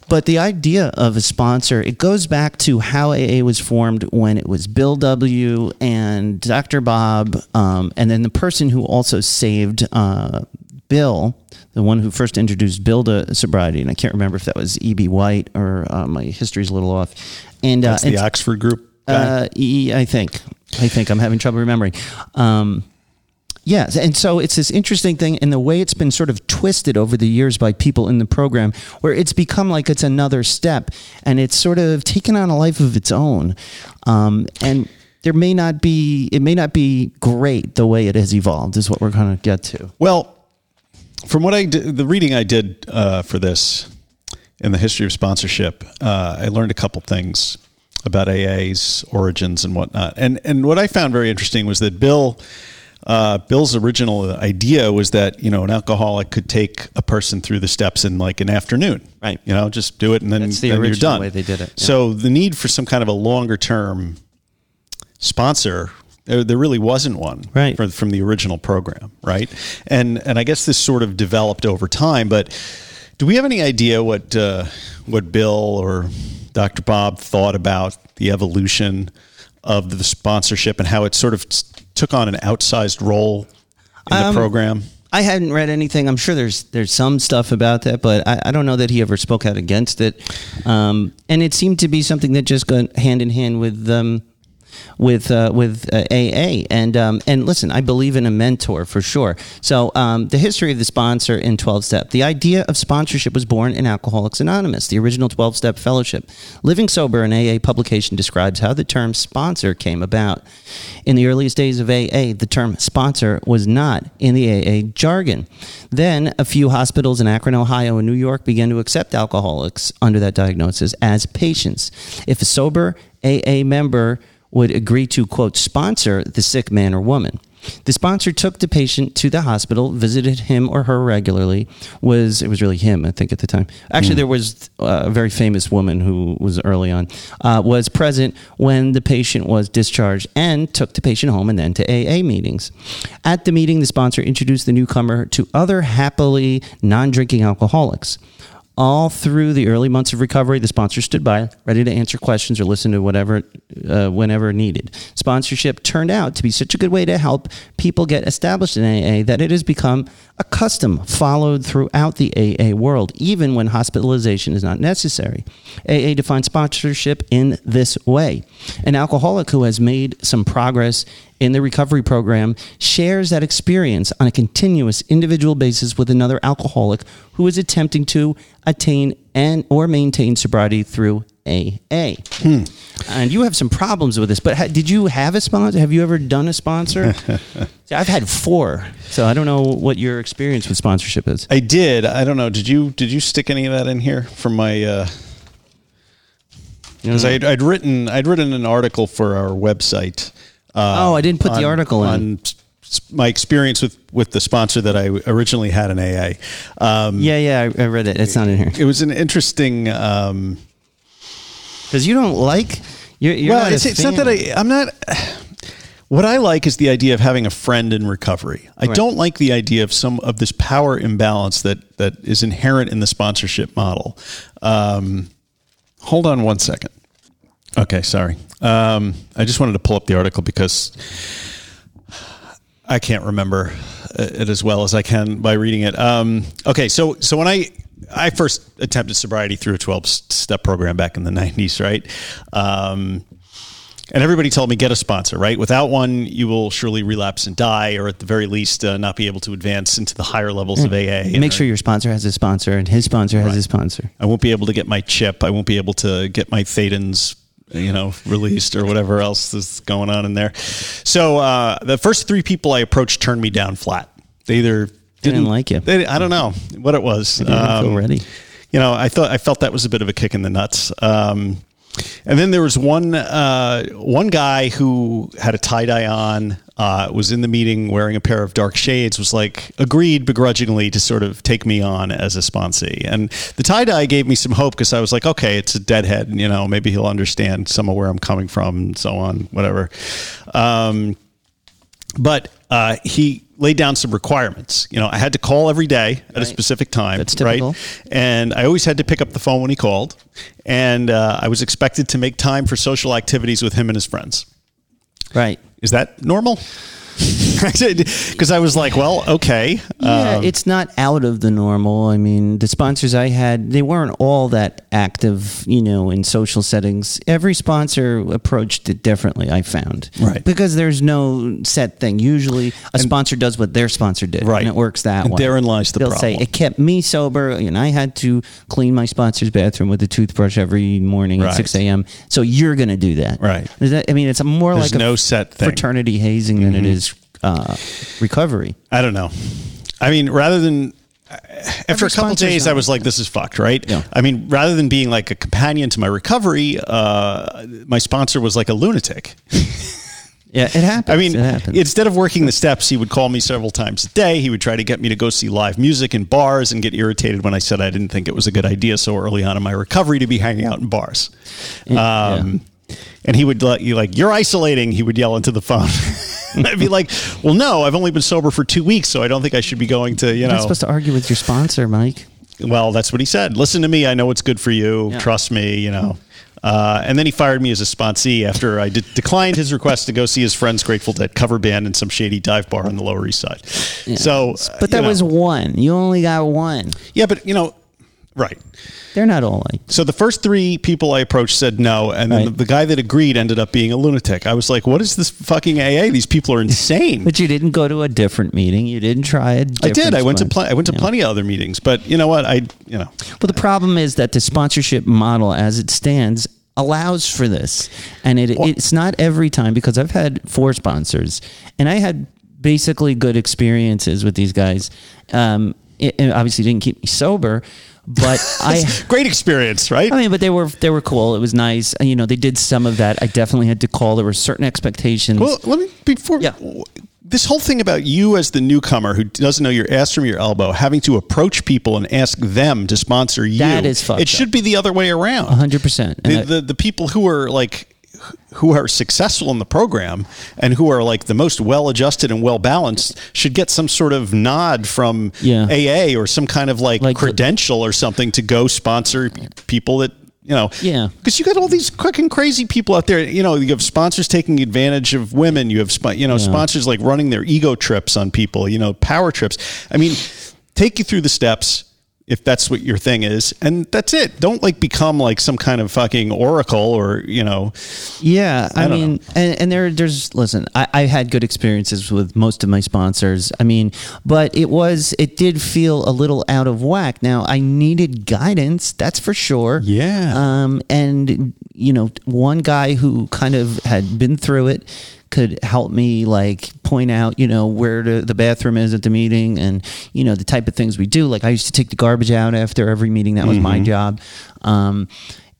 But the idea of a sponsor, it goes back to how AA was formed when it was Bill W. and Dr. Bob, um, and then the person who also saved uh, Bill, the one who first introduced Bill to sobriety, and I can't remember if that was E.B. White or uh, my history's a little off. And that's uh, the Oxford group. guy. uh, E, I think. I think I'm having trouble remembering. Um, yeah, and so it's this interesting thing, and the way it's been sort of twisted over the years by people in the program, where it's become like it's another step, and it's sort of taken on a life of its own, um, and there may not be, it may not be great the way it has evolved, is what we're going to get to. Well, from what I did, the reading I did uh, for this in the history of sponsorship, uh, I learned a couple things about AA's origins and whatnot. And and what I found very interesting was that Bill. Uh, Bill's original idea was that you know an alcoholic could take a person through the steps in like an afternoon, Right. You know, just do it and then, That's the then you're original done. way they did it, yeah. So the need for some kind of a longer term sponsor, there, there really wasn't one Right. for, from the original program, right? And and I guess this sort of developed over time. But do we have any idea what uh, what Bill or Dr. Bob thought about the evolution of the sponsorship and how it sort of took on an outsized role in the Um, program? I hadn't read anything. I'm sure there's there's some stuff about that, but I, I don't know that he ever spoke out against it. Um, and it seemed to be something that just went hand in hand with um, with uh, with uh, AA. And um, and listen, I believe in a mentor for sure. So um, the history of the sponsor in 12 Step. The idea of sponsorship was born in Alcoholics Anonymous, the original 12 Step fellowship. Living Sober, an AA publication, describes how the term sponsor came about. In the earliest days of AA, the term sponsor was not in the AA jargon. Then a few hospitals in Akron, Ohio, and New York began to accept alcoholics under that diagnosis as patients. If a sober AA member would agree to, quote, sponsor the sick man or woman. The sponsor took the patient to the hospital, visited him or her regularly. Was it was really him, I think, at the time. Actually, there was uh, a very famous woman who was early on uh, was present when the patient was discharged and took the patient home and then to AA meetings. At the meeting, the sponsor introduced the newcomer to other happily non-drinking alcoholics. All through the early months of recovery, the sponsor stood by, ready to answer questions or listen to whatever, uh, whenever needed. Sponsorship turned out to be such a good way to help people get established in AA that it has become a custom followed throughout the AA world, even when hospitalization is not necessary. AA defines sponsorship in this way an alcoholic who has made some progress in the recovery program shares that experience on a continuous individual basis with another alcoholic who is attempting to attain and or maintain sobriety through AA. And you have some problems with this, but ha- did you have a sponsor? Have you ever done a sponsor? [laughs] See, I've had four, so I don't know what your experience with sponsorship is. I did. I don't know. Did you did you stick any of that in here from my? uh Because I'd, I'd written I'd written an article for our website. Uh, Oh, I didn't put the article in. on my experience with with the sponsor that I originally had in AA. Um, Yeah, yeah, I, I read it. It's not in here it was an interesting. Um, because you don't like. You're, you're well, not it's, it's not that. I. I'm not. What I like is the idea of having a friend in recovery. I Right. don't like the idea of some of this power imbalance that that is inherent in the sponsorship model. Um, hold on one second. Okay, sorry. Um, I just wanted to pull up the article because I can't remember it as well as I can by reading it. Um, okay, so so when I I first attempted sobriety through a twelve step program back in the nineties, right? Um, and everybody told me get a sponsor, right? Without one, you will surely relapse and die, or at the very least, uh, not be able to advance into the higher levels of AA. Make sure your sponsor has a sponsor, and his sponsor has a sponsor. I won't be able to get my chip. I won't be able to get my Thetans, you know, released or whatever else is going on in there. So uh, the first three people I approached turned me down flat. They either didn't, like you. They, I don't know what it was. Didn't feel ready. You know, I thought I felt that was a bit of a kick in the nuts. Um, and then there was one uh, one guy who had a tie dye on, uh, was in the meeting wearing a pair of dark shades, was like agreed begrudgingly to sort of take me on as a sponsee. And the tie dye gave me some hope because I was like, okay, it's a deadhead, you know, maybe he'll understand some of where I'm coming from and so on, whatever. Um, but uh, he laid down some requirements. You know, I had to call every day at a specific time, That's typical. right? And I always had to pick up the phone when he called, and uh, I was expected to make time for social activities with him and his friends. Right. Is that normal? [laughs] Because I was like, well, okay. Yeah, Um, it's not out of the normal. I mean, the sponsors I had, they weren't all that active, you know, in social settings. Every sponsor approached it differently, I found. Right. Because there's no set thing. Usually a sponsor does what their sponsor did. Right. And it works that And way. therein lies the They'll say, it kept me sober, and I had to clean my sponsor's bathroom with a toothbrush every morning Right. at 6 a.m. So you're going to do that. Right. I mean, it's more There's like no a set thing. Mm-hmm. fraternity hazing than it is uh, recovery. I don't know. I mean, rather than after a couple days, I was like, "This is fucked," right? Yeah. I mean, rather than being like a companion to my recovery, uh, my sponsor was like a lunatic. [laughs] Yeah, it happens. I mean, happens. instead of working the steps, he would call me several times a day. He would try to get me to go see live music in bars and get irritated when I said I didn't think it was a good idea so early on in my recovery to be hanging out in bars. Um, And he would let you like, "You're isolating." He would yell into the phone. [laughs] [laughs] I'd be like, "Well, no, I've only been sober for two weeks, so I don't think I should be going to you know You're know." not supposed to argue with your sponsor, Mike. Well, that's what he said. Listen to me. I know what's good for you. Yeah. Trust me. You know. Uh, and then he fired me as a sponsee after I de- declined his request to go see his friend's Grateful Dead cover band in some shady dive bar on the Lower East Side. So, uh, But you that know. was one. You only got one. yeah, but you know, right. They're not all like. So the first three people I approached said no, and then Right. the, the guy that agreed ended up being a lunatic. I was like, "What is this fucking AA? These people are insane." But you didn't go to a different meeting. You didn't try it. I did. I went to pl- I went to plenty of other meetings, but you know what? I you know Well, the problem is that the sponsorship model, as it stands, allows for this, and it it's not every time because I've had four sponsors, and I had basically good experiences with these guys. Um, it, it obviously didn't keep me sober, but [laughs] I. great experience, right? I mean, but they were they were cool. It was nice. You know, they did some of that. I definitely had to call. There were certain expectations. Well, let me before Yeah. this whole thing about you as the newcomer who doesn't know your ass from your elbow, having to approach people and ask them to sponsor you. That is fucked It should be the other way around. hundred percent. The, the the people who are like who are successful in the program and who are like the most well adjusted and well balanced should get some sort of nod from Yeah. AA or some kind of like, Like the- credential or something to go sponsor people that you know. Yeah. because you got all these fucking crazy people out there. You know you have sponsors taking advantage of women. You have sp- you know sponsors like running their ego trips on people you know power trips. I mean take you through the steps if that's what your thing is and that's it don't like become like some kind of fucking oracle or you know Yeah, I, I mean, and, and there, there's listen. I, I had good experiences with most of my sponsors. I mean, but it was, it did feel a little out of whack. Now I needed guidance, that's for sure. Yeah. Um, and you know, one guy who kind of had been through it could help me like point out, you know, where the, the bathroom is at the meeting and, you know, the type of things we do. Like I used to take the garbage out after every meeting. That was my job. Um,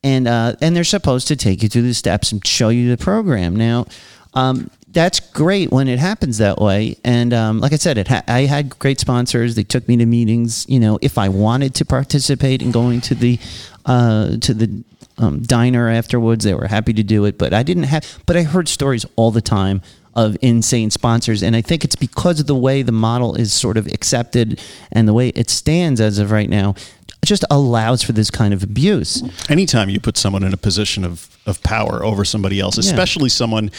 and, uh, and they're supposed to take you through the steps and show you the program. Now, um, that's great when it happens that way. And um, like I said, it ha- I had great sponsors. They took me to meetings. You know, if I wanted to participate in going to the uh, to the um, diner afterwards, they were happy to do it. But I didn't have. But I heard stories all the time of insane sponsors, and I think it's because of the way the model is sort of accepted and the way it stands as of right now. Just allows for this kind of abuse. Anytime you put someone in a position of, of power over somebody else, especially someone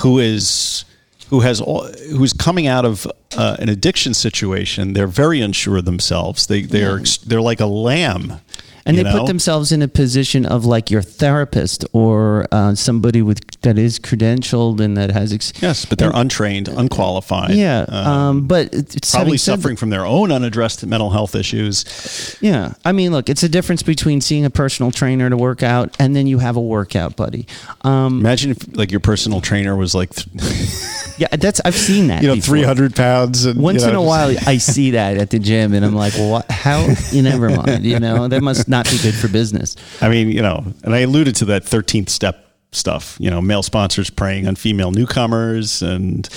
who is who has all, who's coming out of uh, an addiction situation, they're very unsure of themselves. They they're they're like a lamb. And they put themselves in a position of like your therapist or uh, somebody with that is credentialed and that has ex- Yes, but they're untrained, unqualified. yeah uh, um, but it's probably suffering from their own unaddressed mental health issues. yeah i mean look it's a difference between seeing a personal trainer to work out and then you have a workout buddy. Um, Imagine if like your personal trainer was like, [laughs] yeah that's i've seen that [laughs] you know, three hundred pounds, and once you know, in a while i see that at the gym and i'm like well what, how? You never mind you know? That must not [laughs] be good for business [laughs] I mean, you know, and I alluded to that thirteenth step stuff. You know, male sponsors preying on female newcomers, and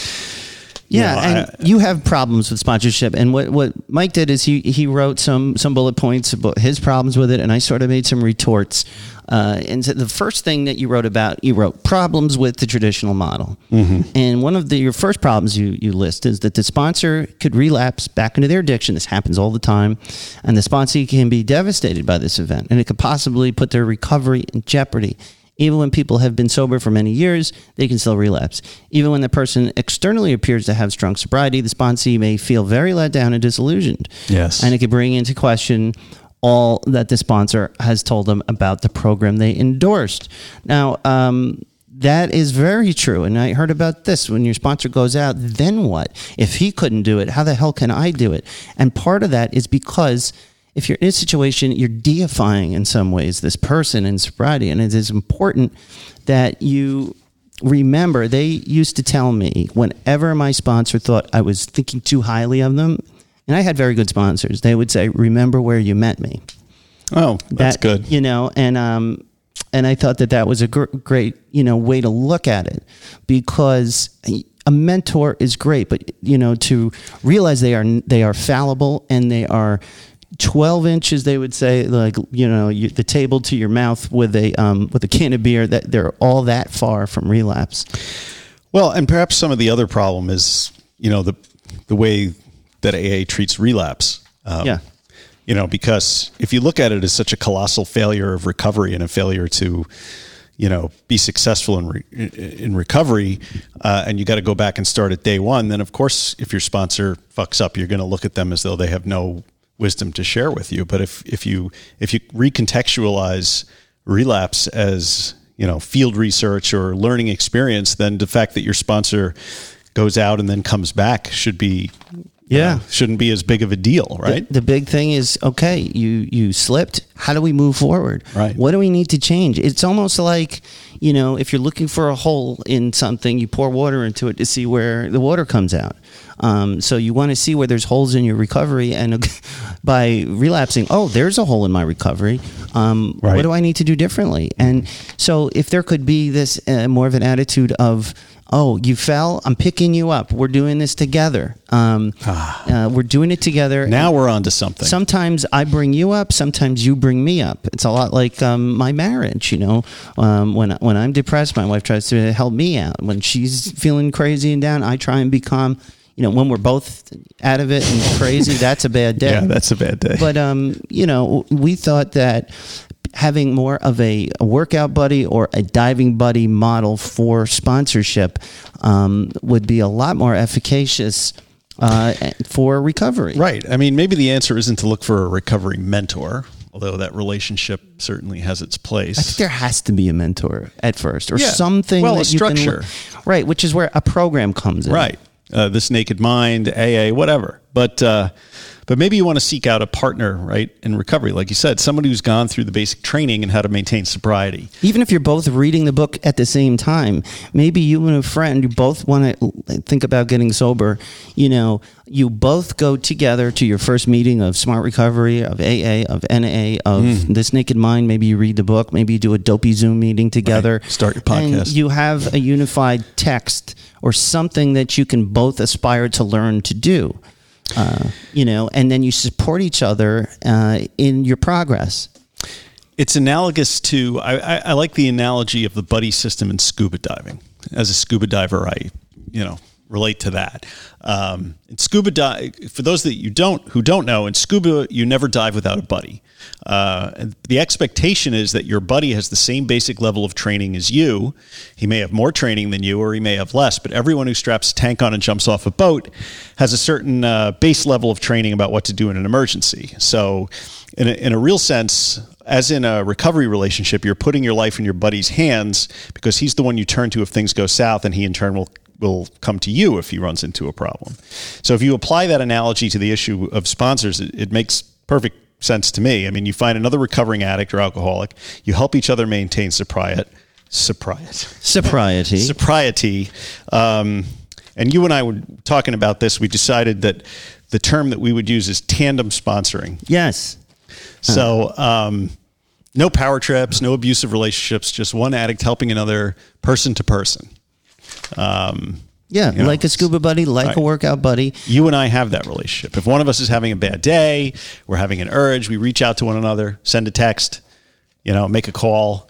you Yeah, know, and I- you have problems with sponsorship. And what, what Mike did is he, he wrote some some bullet points about his problems with it, and I sort of made some retorts. Uh, and so the first thing that you wrote about, you wrote problems with the traditional model. And one of the your first problems you you list is that the sponsor could relapse back into their addiction. This happens all the time, and the sponsor can be devastated by this event, and it could possibly put their recovery in jeopardy. Even when people have been sober for many years, they can still relapse. Even when the person externally appears to have strong sobriety, the sponsee may feel very let down and disillusioned. Yes. And it could bring into question all that the sponsor has told them about the program they endorsed. Now, um, that is very true. And I heard about this when your sponsor goes out, then what? If he couldn't do it, how the hell can I do it? And part of that is because if you're in a situation, you're deifying in some ways this person in sobriety. And it is important that you remember they used to tell me whenever my sponsor thought I was thinking too highly of them, and I had very good sponsors, they would say, Remember where you met me oh, that's that, good. You know, and um, and I thought that that was a gr- great you know way to look at it because a mentor is great, but you know to realize they are they are fallible and they are. 12 inches they would say like you know you, the table to your mouth with a um, with a can of beer that they're all that far from relapse Well, and perhaps some of the other problem is, you know, the the way that AA treats relapse. Um, Yeah. You know, because if you look at it as such a colossal failure of recovery and a failure to, you know, be successful in re- in recovery, uh, and you got to go back and start at day one, then of course, if your sponsor fucks up, you're going to look at them as though they have no wisdom to share with you. But if if you if you recontextualize relapse as you know field research or learning experience, then the fact that your sponsor goes out and then comes back should be Yeah. uh, shouldn't be as big of a deal, right? The, the big thing is okay, you you slipped. How do we move forward? Right. What do we need to change? It's almost like, you know, if you're looking for a hole in something, you pour water into it to see where the water comes out. Um, so you want to see where there's holes in your recovery, and [laughs] by relapsing, oh, there's a hole in my recovery. Um, Right. What do I need to do differently? And so if there could be this uh, more of an attitude of oh, you fell. I'm picking you up. We're doing this together. Um, uh, we're doing it together. now we're on to something. Sometimes I bring you up. Sometimes you bring me up. It's a lot like um, my marriage. You know, um, when when I'm depressed, my wife tries to help me out. When she's feeling crazy and down, I try and become. You know, when we're both out of it and crazy, that's a bad [laughs] day. yeah, that's a bad day. But um, you know, we thought that having more of a, a workout buddy or a diving buddy model for sponsorship um, would be a lot more efficacious uh, for recovery. Right. I mean, maybe the answer isn't to look for a recovery mentor, although that relationship certainly has its place. I think there has to be a mentor at first, or Yeah. something. Well, a that you structure. look- right? Which is where a program comes in. Right. Uh, this naked mind, AA, whatever. But uh, but maybe you want to seek out a partner, right, in recovery, like you said, somebody who's gone through the basic training and how to maintain sobriety. Even if you're both reading the book at the same time, maybe you and a friend, you both want to think about getting sober. You know, you both go together to your first meeting of Smart Recovery, of AA, of NA, of Hmm. This Naked Mind. Maybe you read the book. Maybe you do a dopey Zoom meeting together. Start your And podcast. you have a unified text or something that you can both aspire to learn to do. Uh, you know, and then you support each other uh, in your progress. It's analogous to I, I, I like the analogy of the buddy system in scuba diving. As a scuba diver, I you know relate to that. Um, in scuba dive, for those that you don't who don't know, in scuba you never dive without a buddy. Uh, and the expectation is that your buddy has the same basic level of training as you. He may have more training than you, or he may have less. But everyone who straps a tank on and jumps off a boat has a certain uh, base level of training about what to do in an emergency. So, in a, in a real sense, as in a recovery relationship, you're putting your life in your buddy's hands because he's the one you turn to if things go south, and he in turn will will come to you if he runs into a problem. So if you apply that analogy to the issue of sponsors, it, it makes perfect sense to me. I mean, you find another recovering addict or alcoholic, you help each other maintain sobriety. Sobriety. Sobriety. Sobriety. Um, and you and I were talking about this. We decided that the term that we would use is tandem sponsoring. Yes. So, um, no power trips, no abusive relationships, just one addict helping another person to person. Um, Yeah, you know, like a scuba buddy, like Right. a workout buddy. you and I have that relationship. If one of us is having a bad day, we're having an urge, we reach out to one another, send a text, you know, make a call,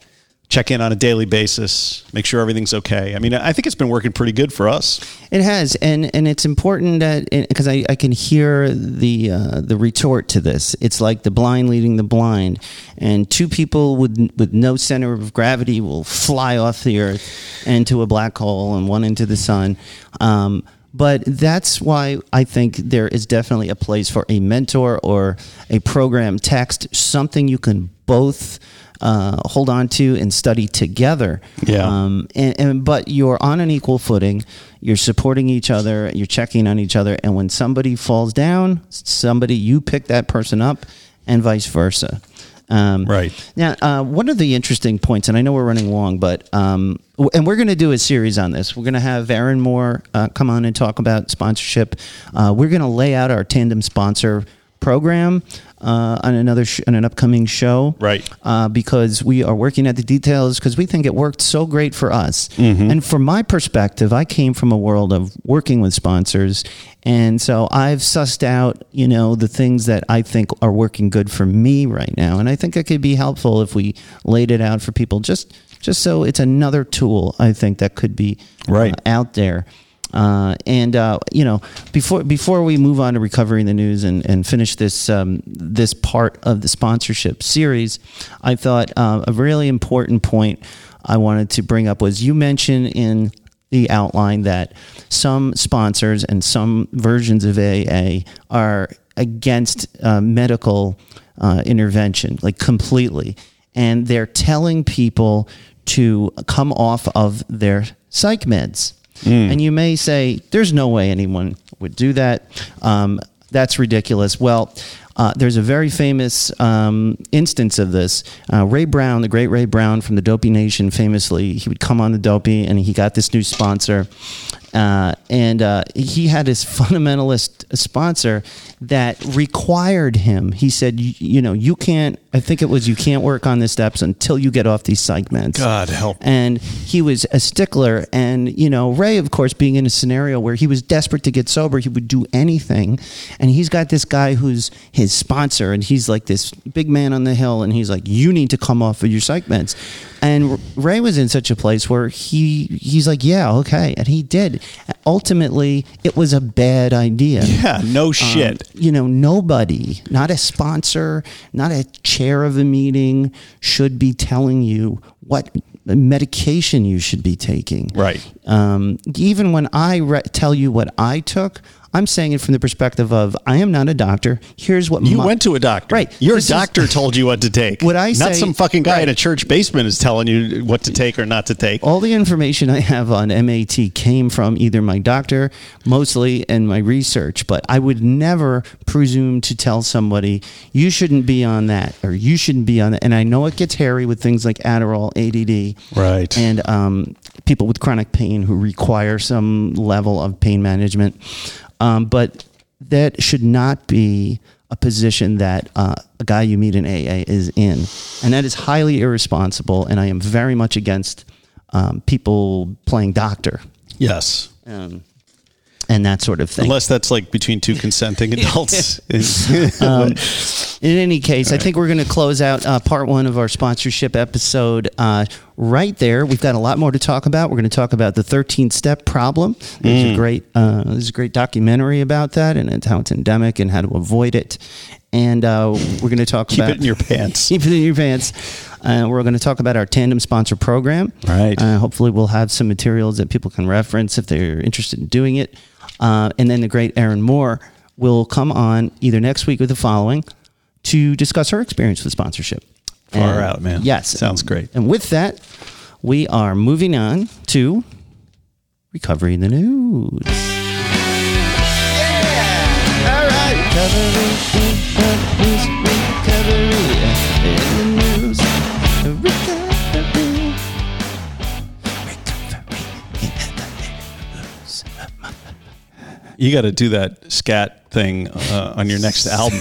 check in on a daily basis, make sure everything's okay. I mean, I think it's been working pretty good for us. It has, and and it's important that because I, I can hear the uh, the retort to this. It's like the blind leading the blind, and two people with with no center of gravity will fly off the earth into a black hole, and one into the sun. Um, but that's why I think there is definitely a place for a mentor or a program text, something you can both uh, hold on to and study together. Yeah. Um, and, and but you're on an equal footing. You're supporting each other. You're checking on each other. And when somebody falls down, somebody you pick that person up, and vice versa. Um, Right. now, uh, one of the interesting points, and I know we're running long, but um, w- and we're going to do a series on this. We're going to have Erin Moore uh, come on and talk about sponsorship. Uh, we're going to lay out our tandem sponsor program uh, on another sh- on an upcoming show, Right. Uh, because we are working at the details because we think it worked so great for us. And from my perspective, I came from a world of working with sponsors, and so I've sussed out, you know, the things that I think are working good for me right now, and I think it could be helpful if we laid it out for people, just just so it's another tool I think that could be uh, Right. out there. Uh, and uh, you know, before before we move on to recovering the news and, and finish this um, this part of the sponsorship series, I thought uh, a really important point I wanted to bring up was you mentioned in the outline that some sponsors and some versions of AA are against uh, medical uh, intervention, like completely, and they're telling people to come off of their psych meds. And you may say, there's no way anyone would do that. Um, that's ridiculous. Well, uh, there's a very famous um, instance of this. Uh, Ray Brown, the great Ray Brown from the Dopey Nation, famously, he would come on the Dopey and he got this new sponsor. Uh, and uh, he had his fundamentalist sponsor that required him. He said, you, you know, you can't, I think it was, you can't work on the steps until you get off these psych meds God help. and he was a stickler and you know ray of course being in a scenario where he was desperate to get sober he would do anything and he's got this guy who's his sponsor and he's like this big man on the hill and he's like you need to come off of your psych meds and ray was in such a place where he he's like yeah okay and he did ultimately it was a bad idea Yeah, no um, shit. you know, nobody, not a sponsor, not a chair of a meeting, should be telling you what medication you should be taking. Right. Um, even when I re- tell you what I took, I'm saying it from the perspective of I am not a doctor. Here's what You my- went to a doctor. Right. Your This is- doctor [laughs] told you what to take. What I Not say- some fucking guy in a church basement is telling you what to take or not to take. all the information I have on MAT came from either my doctor, mostly, and my research. But I would never presume to tell somebody you shouldn't be on that or you shouldn't be on that. And I know it gets hairy with things like Adderall, ADD, Right. and um, people with chronic pain who require some level of pain management. Um, but that should not be a position that uh, a guy you meet in AA is in. And that is highly irresponsible. And I am very much against um, people playing doctor. Yes. um, and that sort of thing. Unless that's like between two consenting [laughs] adults. [laughs] Um, in any case, I think we're going to close out uh, part one of our sponsorship episode uh, right there. We've got a lot more to talk about. We're going to talk about the 13 step problem. There's Mm. a great uh, there's a great documentary about that and it's how it's endemic and how to avoid it. And uh, we're going to talk [laughs] Keep about it in your pants. keep it in your pants. Uh, we're going to talk about our tandem sponsor program. Right. Uh, hopefully, we'll have some materials that people can reference if they're interested in doing it. Uh, and then the great Erin Moore will come on either next week or the following to discuss her experience with sponsorship. Far And- out, man. Yes. Sounds great. And with that, we are moving on to recovery in the news. All right. You got to do that scat thing uh, on your next album.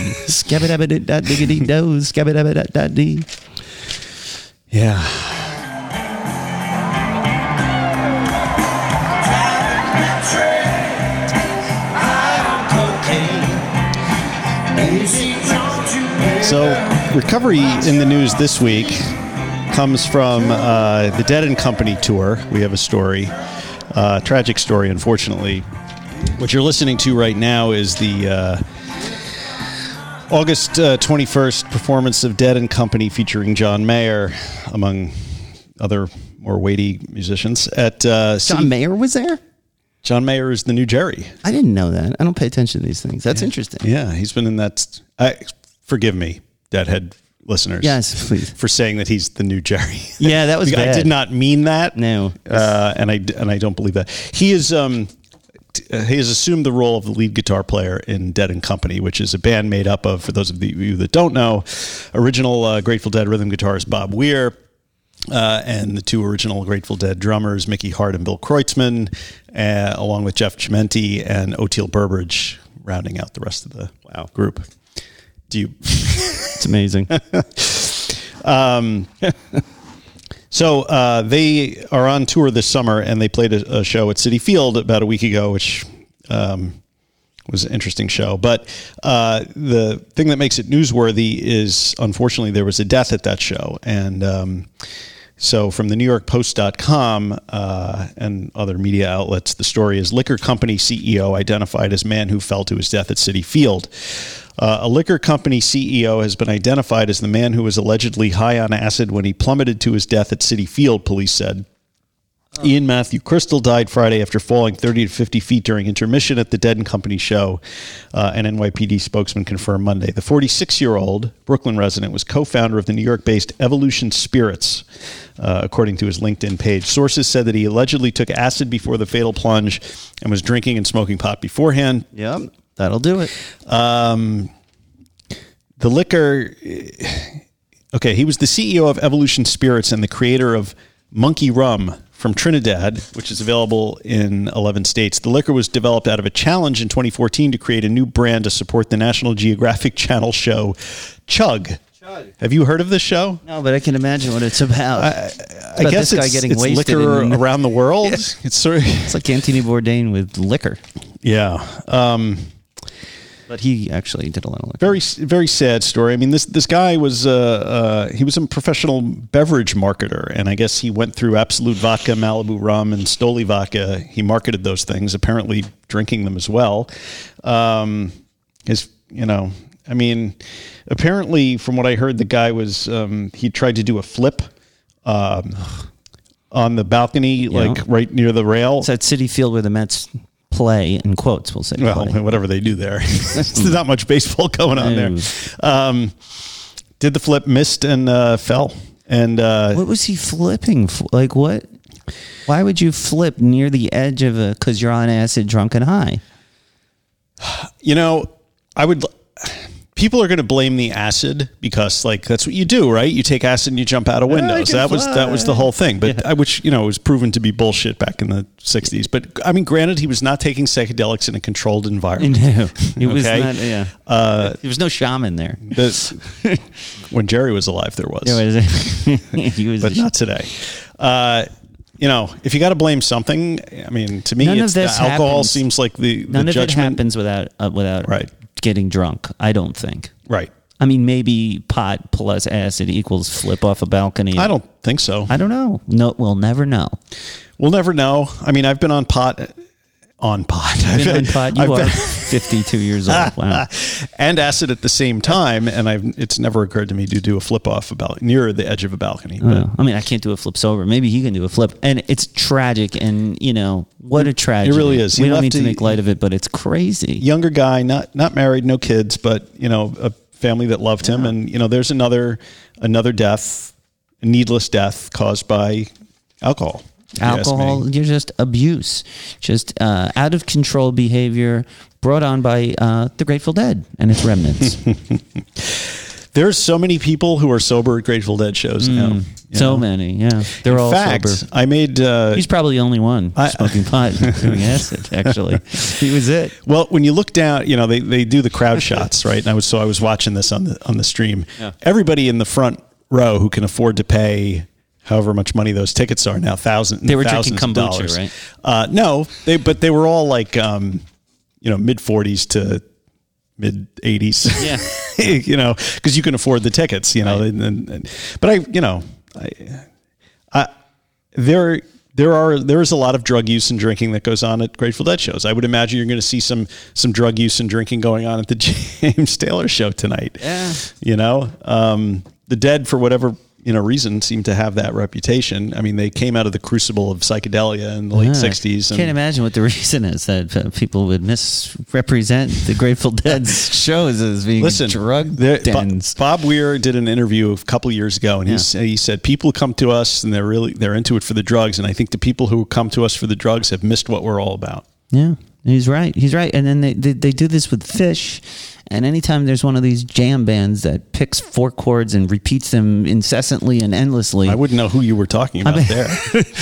Yeah. So, recovery in the news this week comes from uh, the Dead and Company tour. We have a story, uh, tragic story, unfortunately. What you're listening to right now is the uh, August uh, 21st performance of Dead and Company featuring John Mayer, among other more weighty musicians. At uh, John City- Mayer was there? John Mayer is the new Jerry. I didn't know that. I don't pay attention to these things. That's interesting. Yeah, he's been in that. I forgive me, Deadhead listeners. Yes, please. for saying that he's the new Jerry. Yeah, that was [laughs] I bad. did not mean that. No. uh, and I and I don't believe that he is. Um, uh, he has assumed the role of the lead guitar player in Dead and Company, which is a band made up of, for those of you that don't know, original uh, Grateful Dead rhythm guitarist Bob Weir, uh, and the two original Grateful Dead drummers, Mickey Hart and Bill Kreutzmann, uh, along with Jeff Chimenti and Oteil Burbridge, rounding out the rest of the wow group. Do you? It's amazing. [laughs] [laughs] So uh, they are on tour this summer, and they played a, a show at Citi Field about a week ago, which um, was an interesting show. But uh, the thing that makes it newsworthy is, unfortunately, there was a death at that show, and um, so from the New York Post.com uh, and other media outlets, the story is liquor company CEO identified as man who fell to his death at Citi Field. Uh, a liquor company CEO has been identified as the man who was allegedly high on acid when he plummeted to his death at Citi Field, police said. Ian Matthew Crystal died Friday after falling 30 to 50 feet during intermission at the Dead and Company show. Uh, an NYPD spokesman confirmed Monday. The 46 year old Brooklyn resident was co founder of the New York based Evolution Spirits, uh, according to his LinkedIn page. Sources said that he allegedly took acid before the fatal plunge and was drinking and smoking pot beforehand. yep. That'll do it. Um, the liquor. Okay, he was the CEO of Evolution Spirits and the creator of Monkey Rum from Trinidad, which is available in 11 states. The liquor was developed out of a challenge in 2014 to create a new brand to support the National Geographic Channel show Chug. Chug. Have you heard of this show? No, but I can imagine what it's about. I about guess this guy it's, getting it's wasted liquor in- [laughs] around the world. It's sort of it's like Anthony Bourdain with liquor, yeah. Um, but he actually did a lot of very very sad story. I mean, this this guy was uh, uh, he was a professional beverage marketer, and I guess he went through Absolut Vodka, Malibu Rum, and Stoli Vodka. He marketed those things, apparently drinking them as well. Um, his, you know, I mean, apparently, from what I heard, the guy was um, he tried to do a flip. Um, on the balcony, like right near the rail. It's at Citi Field where the Mets play. In quotes, we'll say. Well, play. [laughs] whatever they do there, [laughs] there's not much baseball going on there. Um, did the flip, missed, and uh, fell. And uh, What was he flipping? For? Like what? Why would you flip near the edge of a? Because you're on acid, drunk and high. you know, I would. People are going to blame the acid because, like, that's what you do, right? You take acid and you jump out of windows. That was that was the whole thing. But I, which you know was proven to be bullshit back in the '60s. But I mean, granted, he was not taking psychedelics in a controlled environment. [laughs] No, it was Okay. not. Yeah, Uh, there was no shaman there. the- when Jerry was alive, there was. There was- [laughs] he was. but not today. Uh, you know, if you got to blame something, I mean, to me, None of it's this alcohol happens- seems like the, None the of it happens without uh, without Right. getting drunk. I don't think. Right. I mean, maybe pot plus acid equals flip off a balcony. I don't think so. I don't know. No, we'll never know. We'll never know. I mean, I've been on pot, on pot. Been on pot. You I've are been- 52 years old. [laughs] Wow. and acid at the same time, and I've it's never occurred to me to do a flip off about near the edge of a balcony. Oh, but Well, I mean, I can't do a flip sober. Maybe he can do a flip, and it's tragic. And you know what a tragedy! It really is. He We don't left need to make light of it, but it's crazy. younger guy, not not married, no kids, but you know, a family that loved him, and you know, there's another another death, a needless death caused by alcohol. If you ask me. Alcohol, you're just abuse, just uh, out of control behavior brought on by uh, the Grateful Dead and its remnants. [laughs] There's so many people who are sober at Grateful Dead shows now. Mm. so know. many, yeah. They're In all fact, sober. I made. Uh, He's probably the only one I- smoking pot, doing [laughs] acid. Actually, he was it. Well, when you look down, you know they, they do the crowd shots, [laughs] right? And I was so I was watching this on the on the stream. Yeah. Everybody in the front row who can afford to pay however much money those tickets are now, thousands. They were drinking thousands of kombucha, dollars. right? Uh, no, they but they were all like um, you know mid forties to mid eighties. Yeah. [laughs] you know, because you can afford the tickets. You know, Right. and, and, and- but I you know I, I there there are there is a lot of drug use and drinking that goes on at Grateful Dead shows. I would imagine you're going to see some some drug use and drinking going on at the [laughs] James Taylor show tonight. Yeah. You know, um, the Dead for whatever you know reason seem to have that reputation. I mean, they came out of the crucible of psychedelia in the late Yeah. '60s. Can't imagine what the [laughs] reason is that uh, people would misrepresent the Grateful Dead's [laughs] shows as being Listen, drug there- dens. Bob Weir did an interview a couple years ago, and Yeah. he said people come to us and they're really they're into it for the drugs, and I think the people who come to us for the drugs have missed what we're all about. Yeah, he's right. He's right. And then they, they, they do this with Phish. And anytime there's one of these jam bands that picks four chords and repeats them incessantly and endlessly, I wouldn't know who you were talking about I mean, there.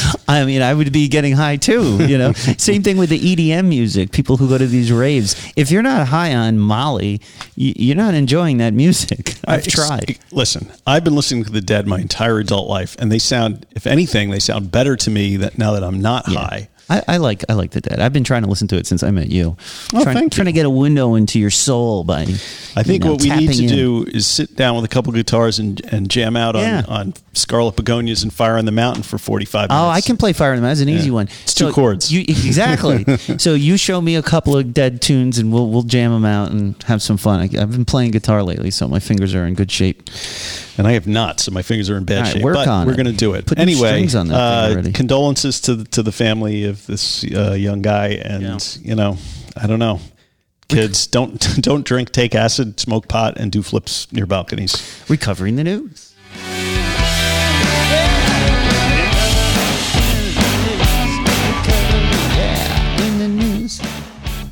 [laughs] I mean, I would be getting high too. You know, [laughs] same thing with the EDM music. People who go to these raves, if you're not high on Molly, you're not enjoying that music. [laughs] I've I- tried. Listen, I've been listening to the Dead my entire adult life, and they sound, if anything, they sound better to me that now that I'm not high. I, I like I like the Dead. I've been trying to listen to it since I met you. Oh, trying, thank you. trying to get a window into your soul by. I think you know, what we need to in. do is sit down with a couple guitars and, and jam out on, Yeah. on Scarlet Begonias and Fire on the Mountain for 45 minutes. Oh, I can play Fire in the Mountain. It's an easy one. It's two chords. You, exactly. [laughs] so you show me a couple of dead tunes, and we'll we'll jam them out and have some fun. I, I've been playing guitar lately, so my fingers are in good shape. And I have not, so my fingers are in bad All right, shape. work but on we're going to do it Put anyway. on that uh, condolences to the, to the family of this uh, young guy, and Yeah. you know, I don't know. Kids, don't [laughs] don't drink, take acid, smoke pot, and do flips near balconies. Recovering the news. In the news.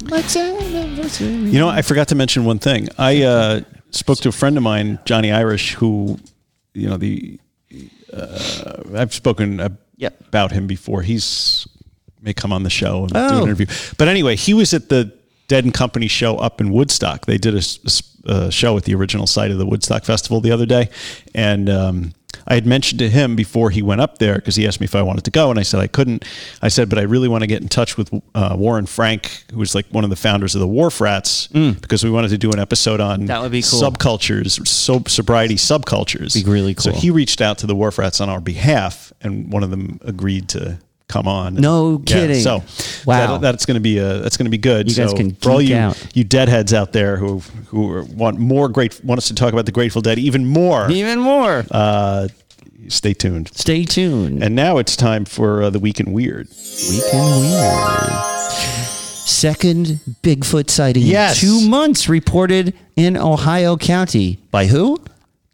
Let's anniversary. You know, I forgot to mention one thing. I uh, spoke to a friend of mine, Johnny Irish, who, you know, the uh, I've spoken ab- Yep. about him before. He's may come on the show and do an Oh. interview. But anyway, he was at the Dead and Company show up in Woodstock. They did a show at the original site of the Woodstock Festival the other day, and um, I had mentioned to him before he went up there because he asked me if I wanted to go, and I said I couldn't. I said, but I really want to get in touch with uh, Warren Frank, who was like one of the founders of the Wharf Rats, because we wanted to do an episode on Mm. That would be cool. subcultures, so, sobriety subcultures. Be really cool. So he reached out to the Wharf Rats on our behalf, and one of them agreed to come on. No kidding. so Wow. that, that's going to be a that's going to be good. You guys can for all you out. you deadheads out there who who want more great want us to talk about the Grateful Dead even more. Even more. Uh, stay tuned. Stay tuned. And now it's time for uh, the week in weird. Weekend Weird. Second Bigfoot sighting Yes. in two months reported in Ohio County. By who?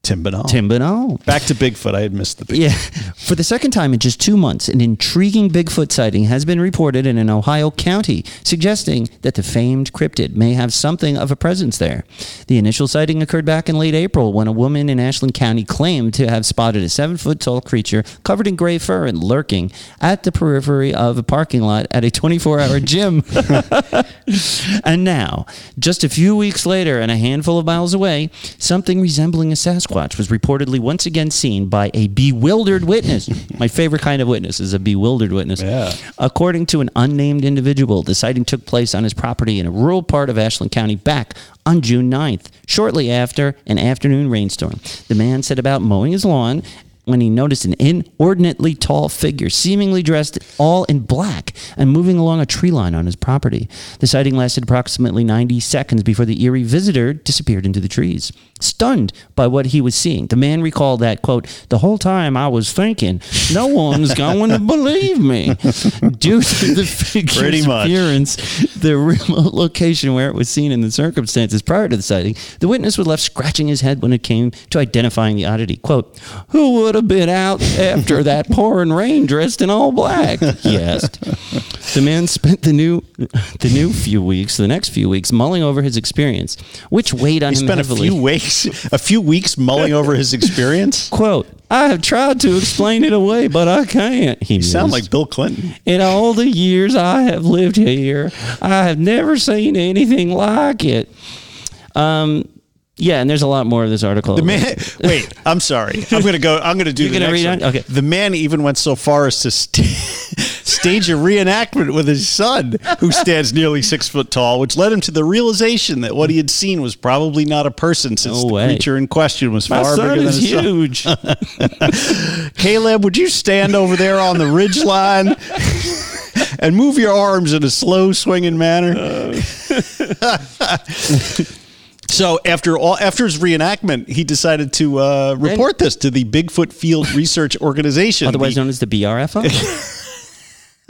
Tim Binnall. Tim Binnall. Back to Bigfoot. I had missed the Bigfoot. Yeah. [laughs] For the second time in just two months, an intriguing Bigfoot sighting has been reported in an Ohio county, suggesting that the famed cryptid may have something of a presence there. The initial sighting occurred back in late April when a woman in Ashland County claimed to have spotted a seven foot tall creature covered in gray fur and lurking at the periphery of a parking lot at a 24 hour [laughs] gym. [laughs] and now, just a few weeks later and a handful of miles away, something resembling a Sasquatch Sasquatch was reportedly once again seen by a bewildered witness. [laughs] My favorite kind of witness is a bewildered witness. Yeah. According to an unnamed individual, the sighting took place on his property in a rural part of Ashland County back on June 9th, shortly after an afternoon rainstorm. The man set about mowing his lawn when he noticed an inordinately tall figure, seemingly dressed all in black and moving along a tree line on his property. The sighting lasted approximately 90 seconds before the eerie visitor disappeared into the trees. Stunned by what he was seeing, the man recalled that, quote, the whole time I was thinking, no one's going [laughs] to believe me. Due to the figure's appearance, the remote location where it was seen and the circumstances prior to the sighting, the witness was left scratching his head when it came to identifying the oddity. Quote, Who would have been out after that pouring rain dressed in all black? Asked. The man spent the new the new few weeks, the next few weeks, mulling over his experience, which weighed on He him spent a few weeks, a few weeks mulling over his experience. Quote, I have tried to explain it away, but I can't. He You sound like Bill Clinton. In all the years I have lived here, I have never seen anything like it. Um, yeah, and there's a lot more of this article. The man. [laughs] Wait, I'm sorry. I'm gonna go. I'm gonna do. You're the gonna next read one. on? Okay. The man even went so far as to st- [laughs] stage a reenactment with his son, who stands nearly six foot tall, which led him to the realization that what he had seen was probably not a person, since No the creature in question was My far son bigger than is son. huge. [laughs] Caleb, would you stand over there on the ridge line and move your arms in a slow swinging manner? Uh. So after all, after his reenactment, he decided to uh, report this to the Bigfoot Field Research Organization, Otherwise the- known as the BRFO.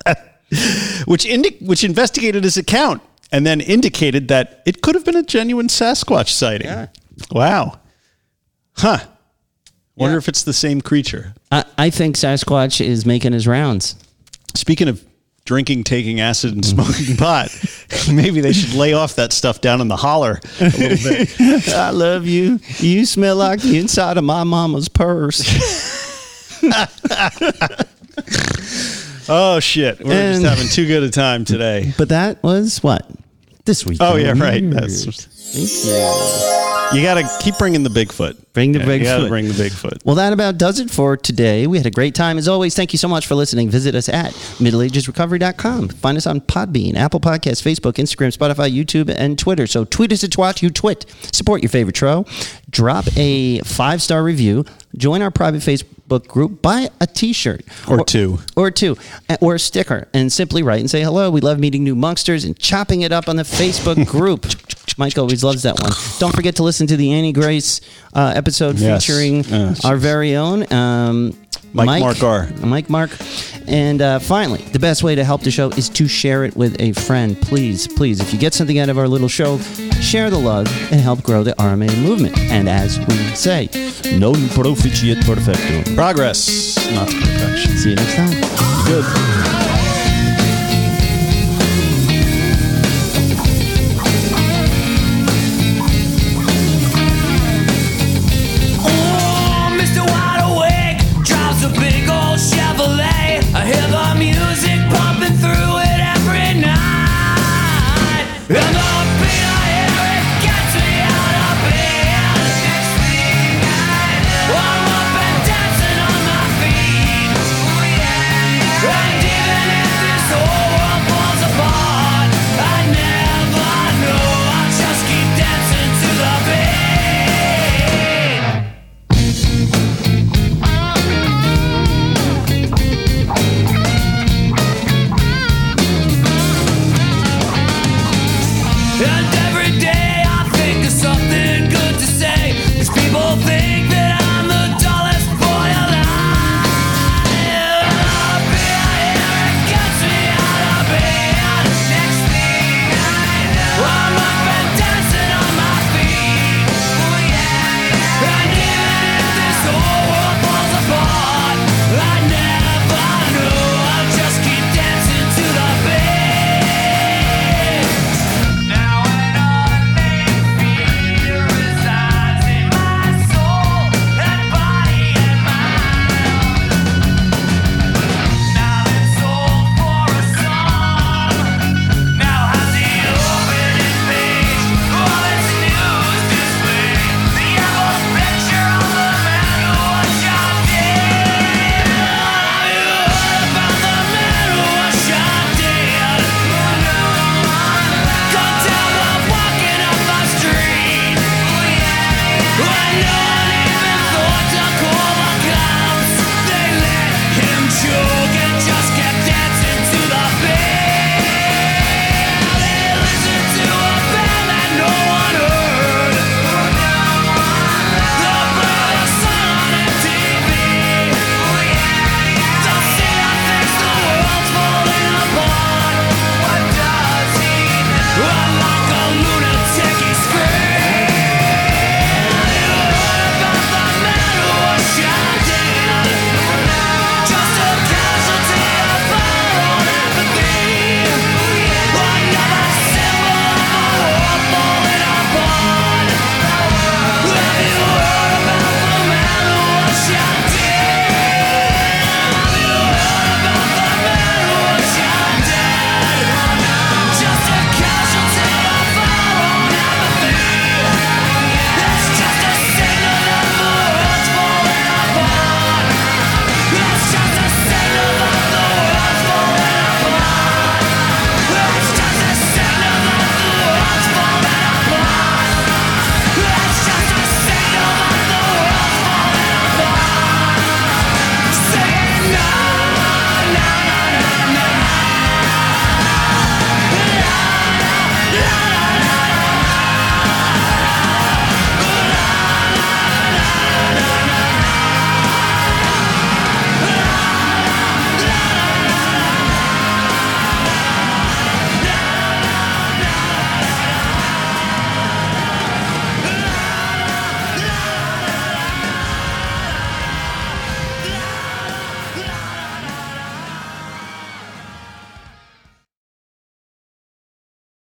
[laughs] which indi- which investigated his account and then indicated that it could have been a genuine Sasquatch sighting. Yeah. Wow. Huh. Wonder Yeah. if it's the same creature. I, I think Sasquatch is making his rounds. Speaking of drinking, taking acid, and mm. smoking pot, [laughs] maybe they should lay off that stuff down in the holler a little bit. [laughs] I love you. You smell like the inside of my mama's purse. [laughs] Oh shit, we're And- just having too good a time today. But that was what? This week. Oh yeah, right. That's Thank you. you got to keep bringing the Bigfoot. Bring the Yeah, You got to bring the Bigfoot. Well, that about does it for today. We had a great time. As always, thank you so much for listening. Visit us at middleagesrecovery.com. Find us on Podbean, Apple Podcasts, Facebook, Instagram, Spotify, YouTube, and Twitter. So tweet us at Twatch, you twit. Support your favorite show. Drop a five-star review. Join our private Facebook group. Buy a t-shirt. Or two. Or two. uh, Or a sticker. And simply write and say hello. We love meeting new monsters and chopping it up on the Facebook [laughs] group. Mike always loves that one. Don't forget to listen to the Annie Grace uh, episode Yes. featuring Yes. our very own um, Mike Mark R. Mike Mark. And uh, finally, the best way to help the show is to share it with a friend. Please, please, if you get something out of our little show, share the love and help grow the RMA movement. And as we say, non proficiat perfectum. Progress, not perfection. See you next time. Good.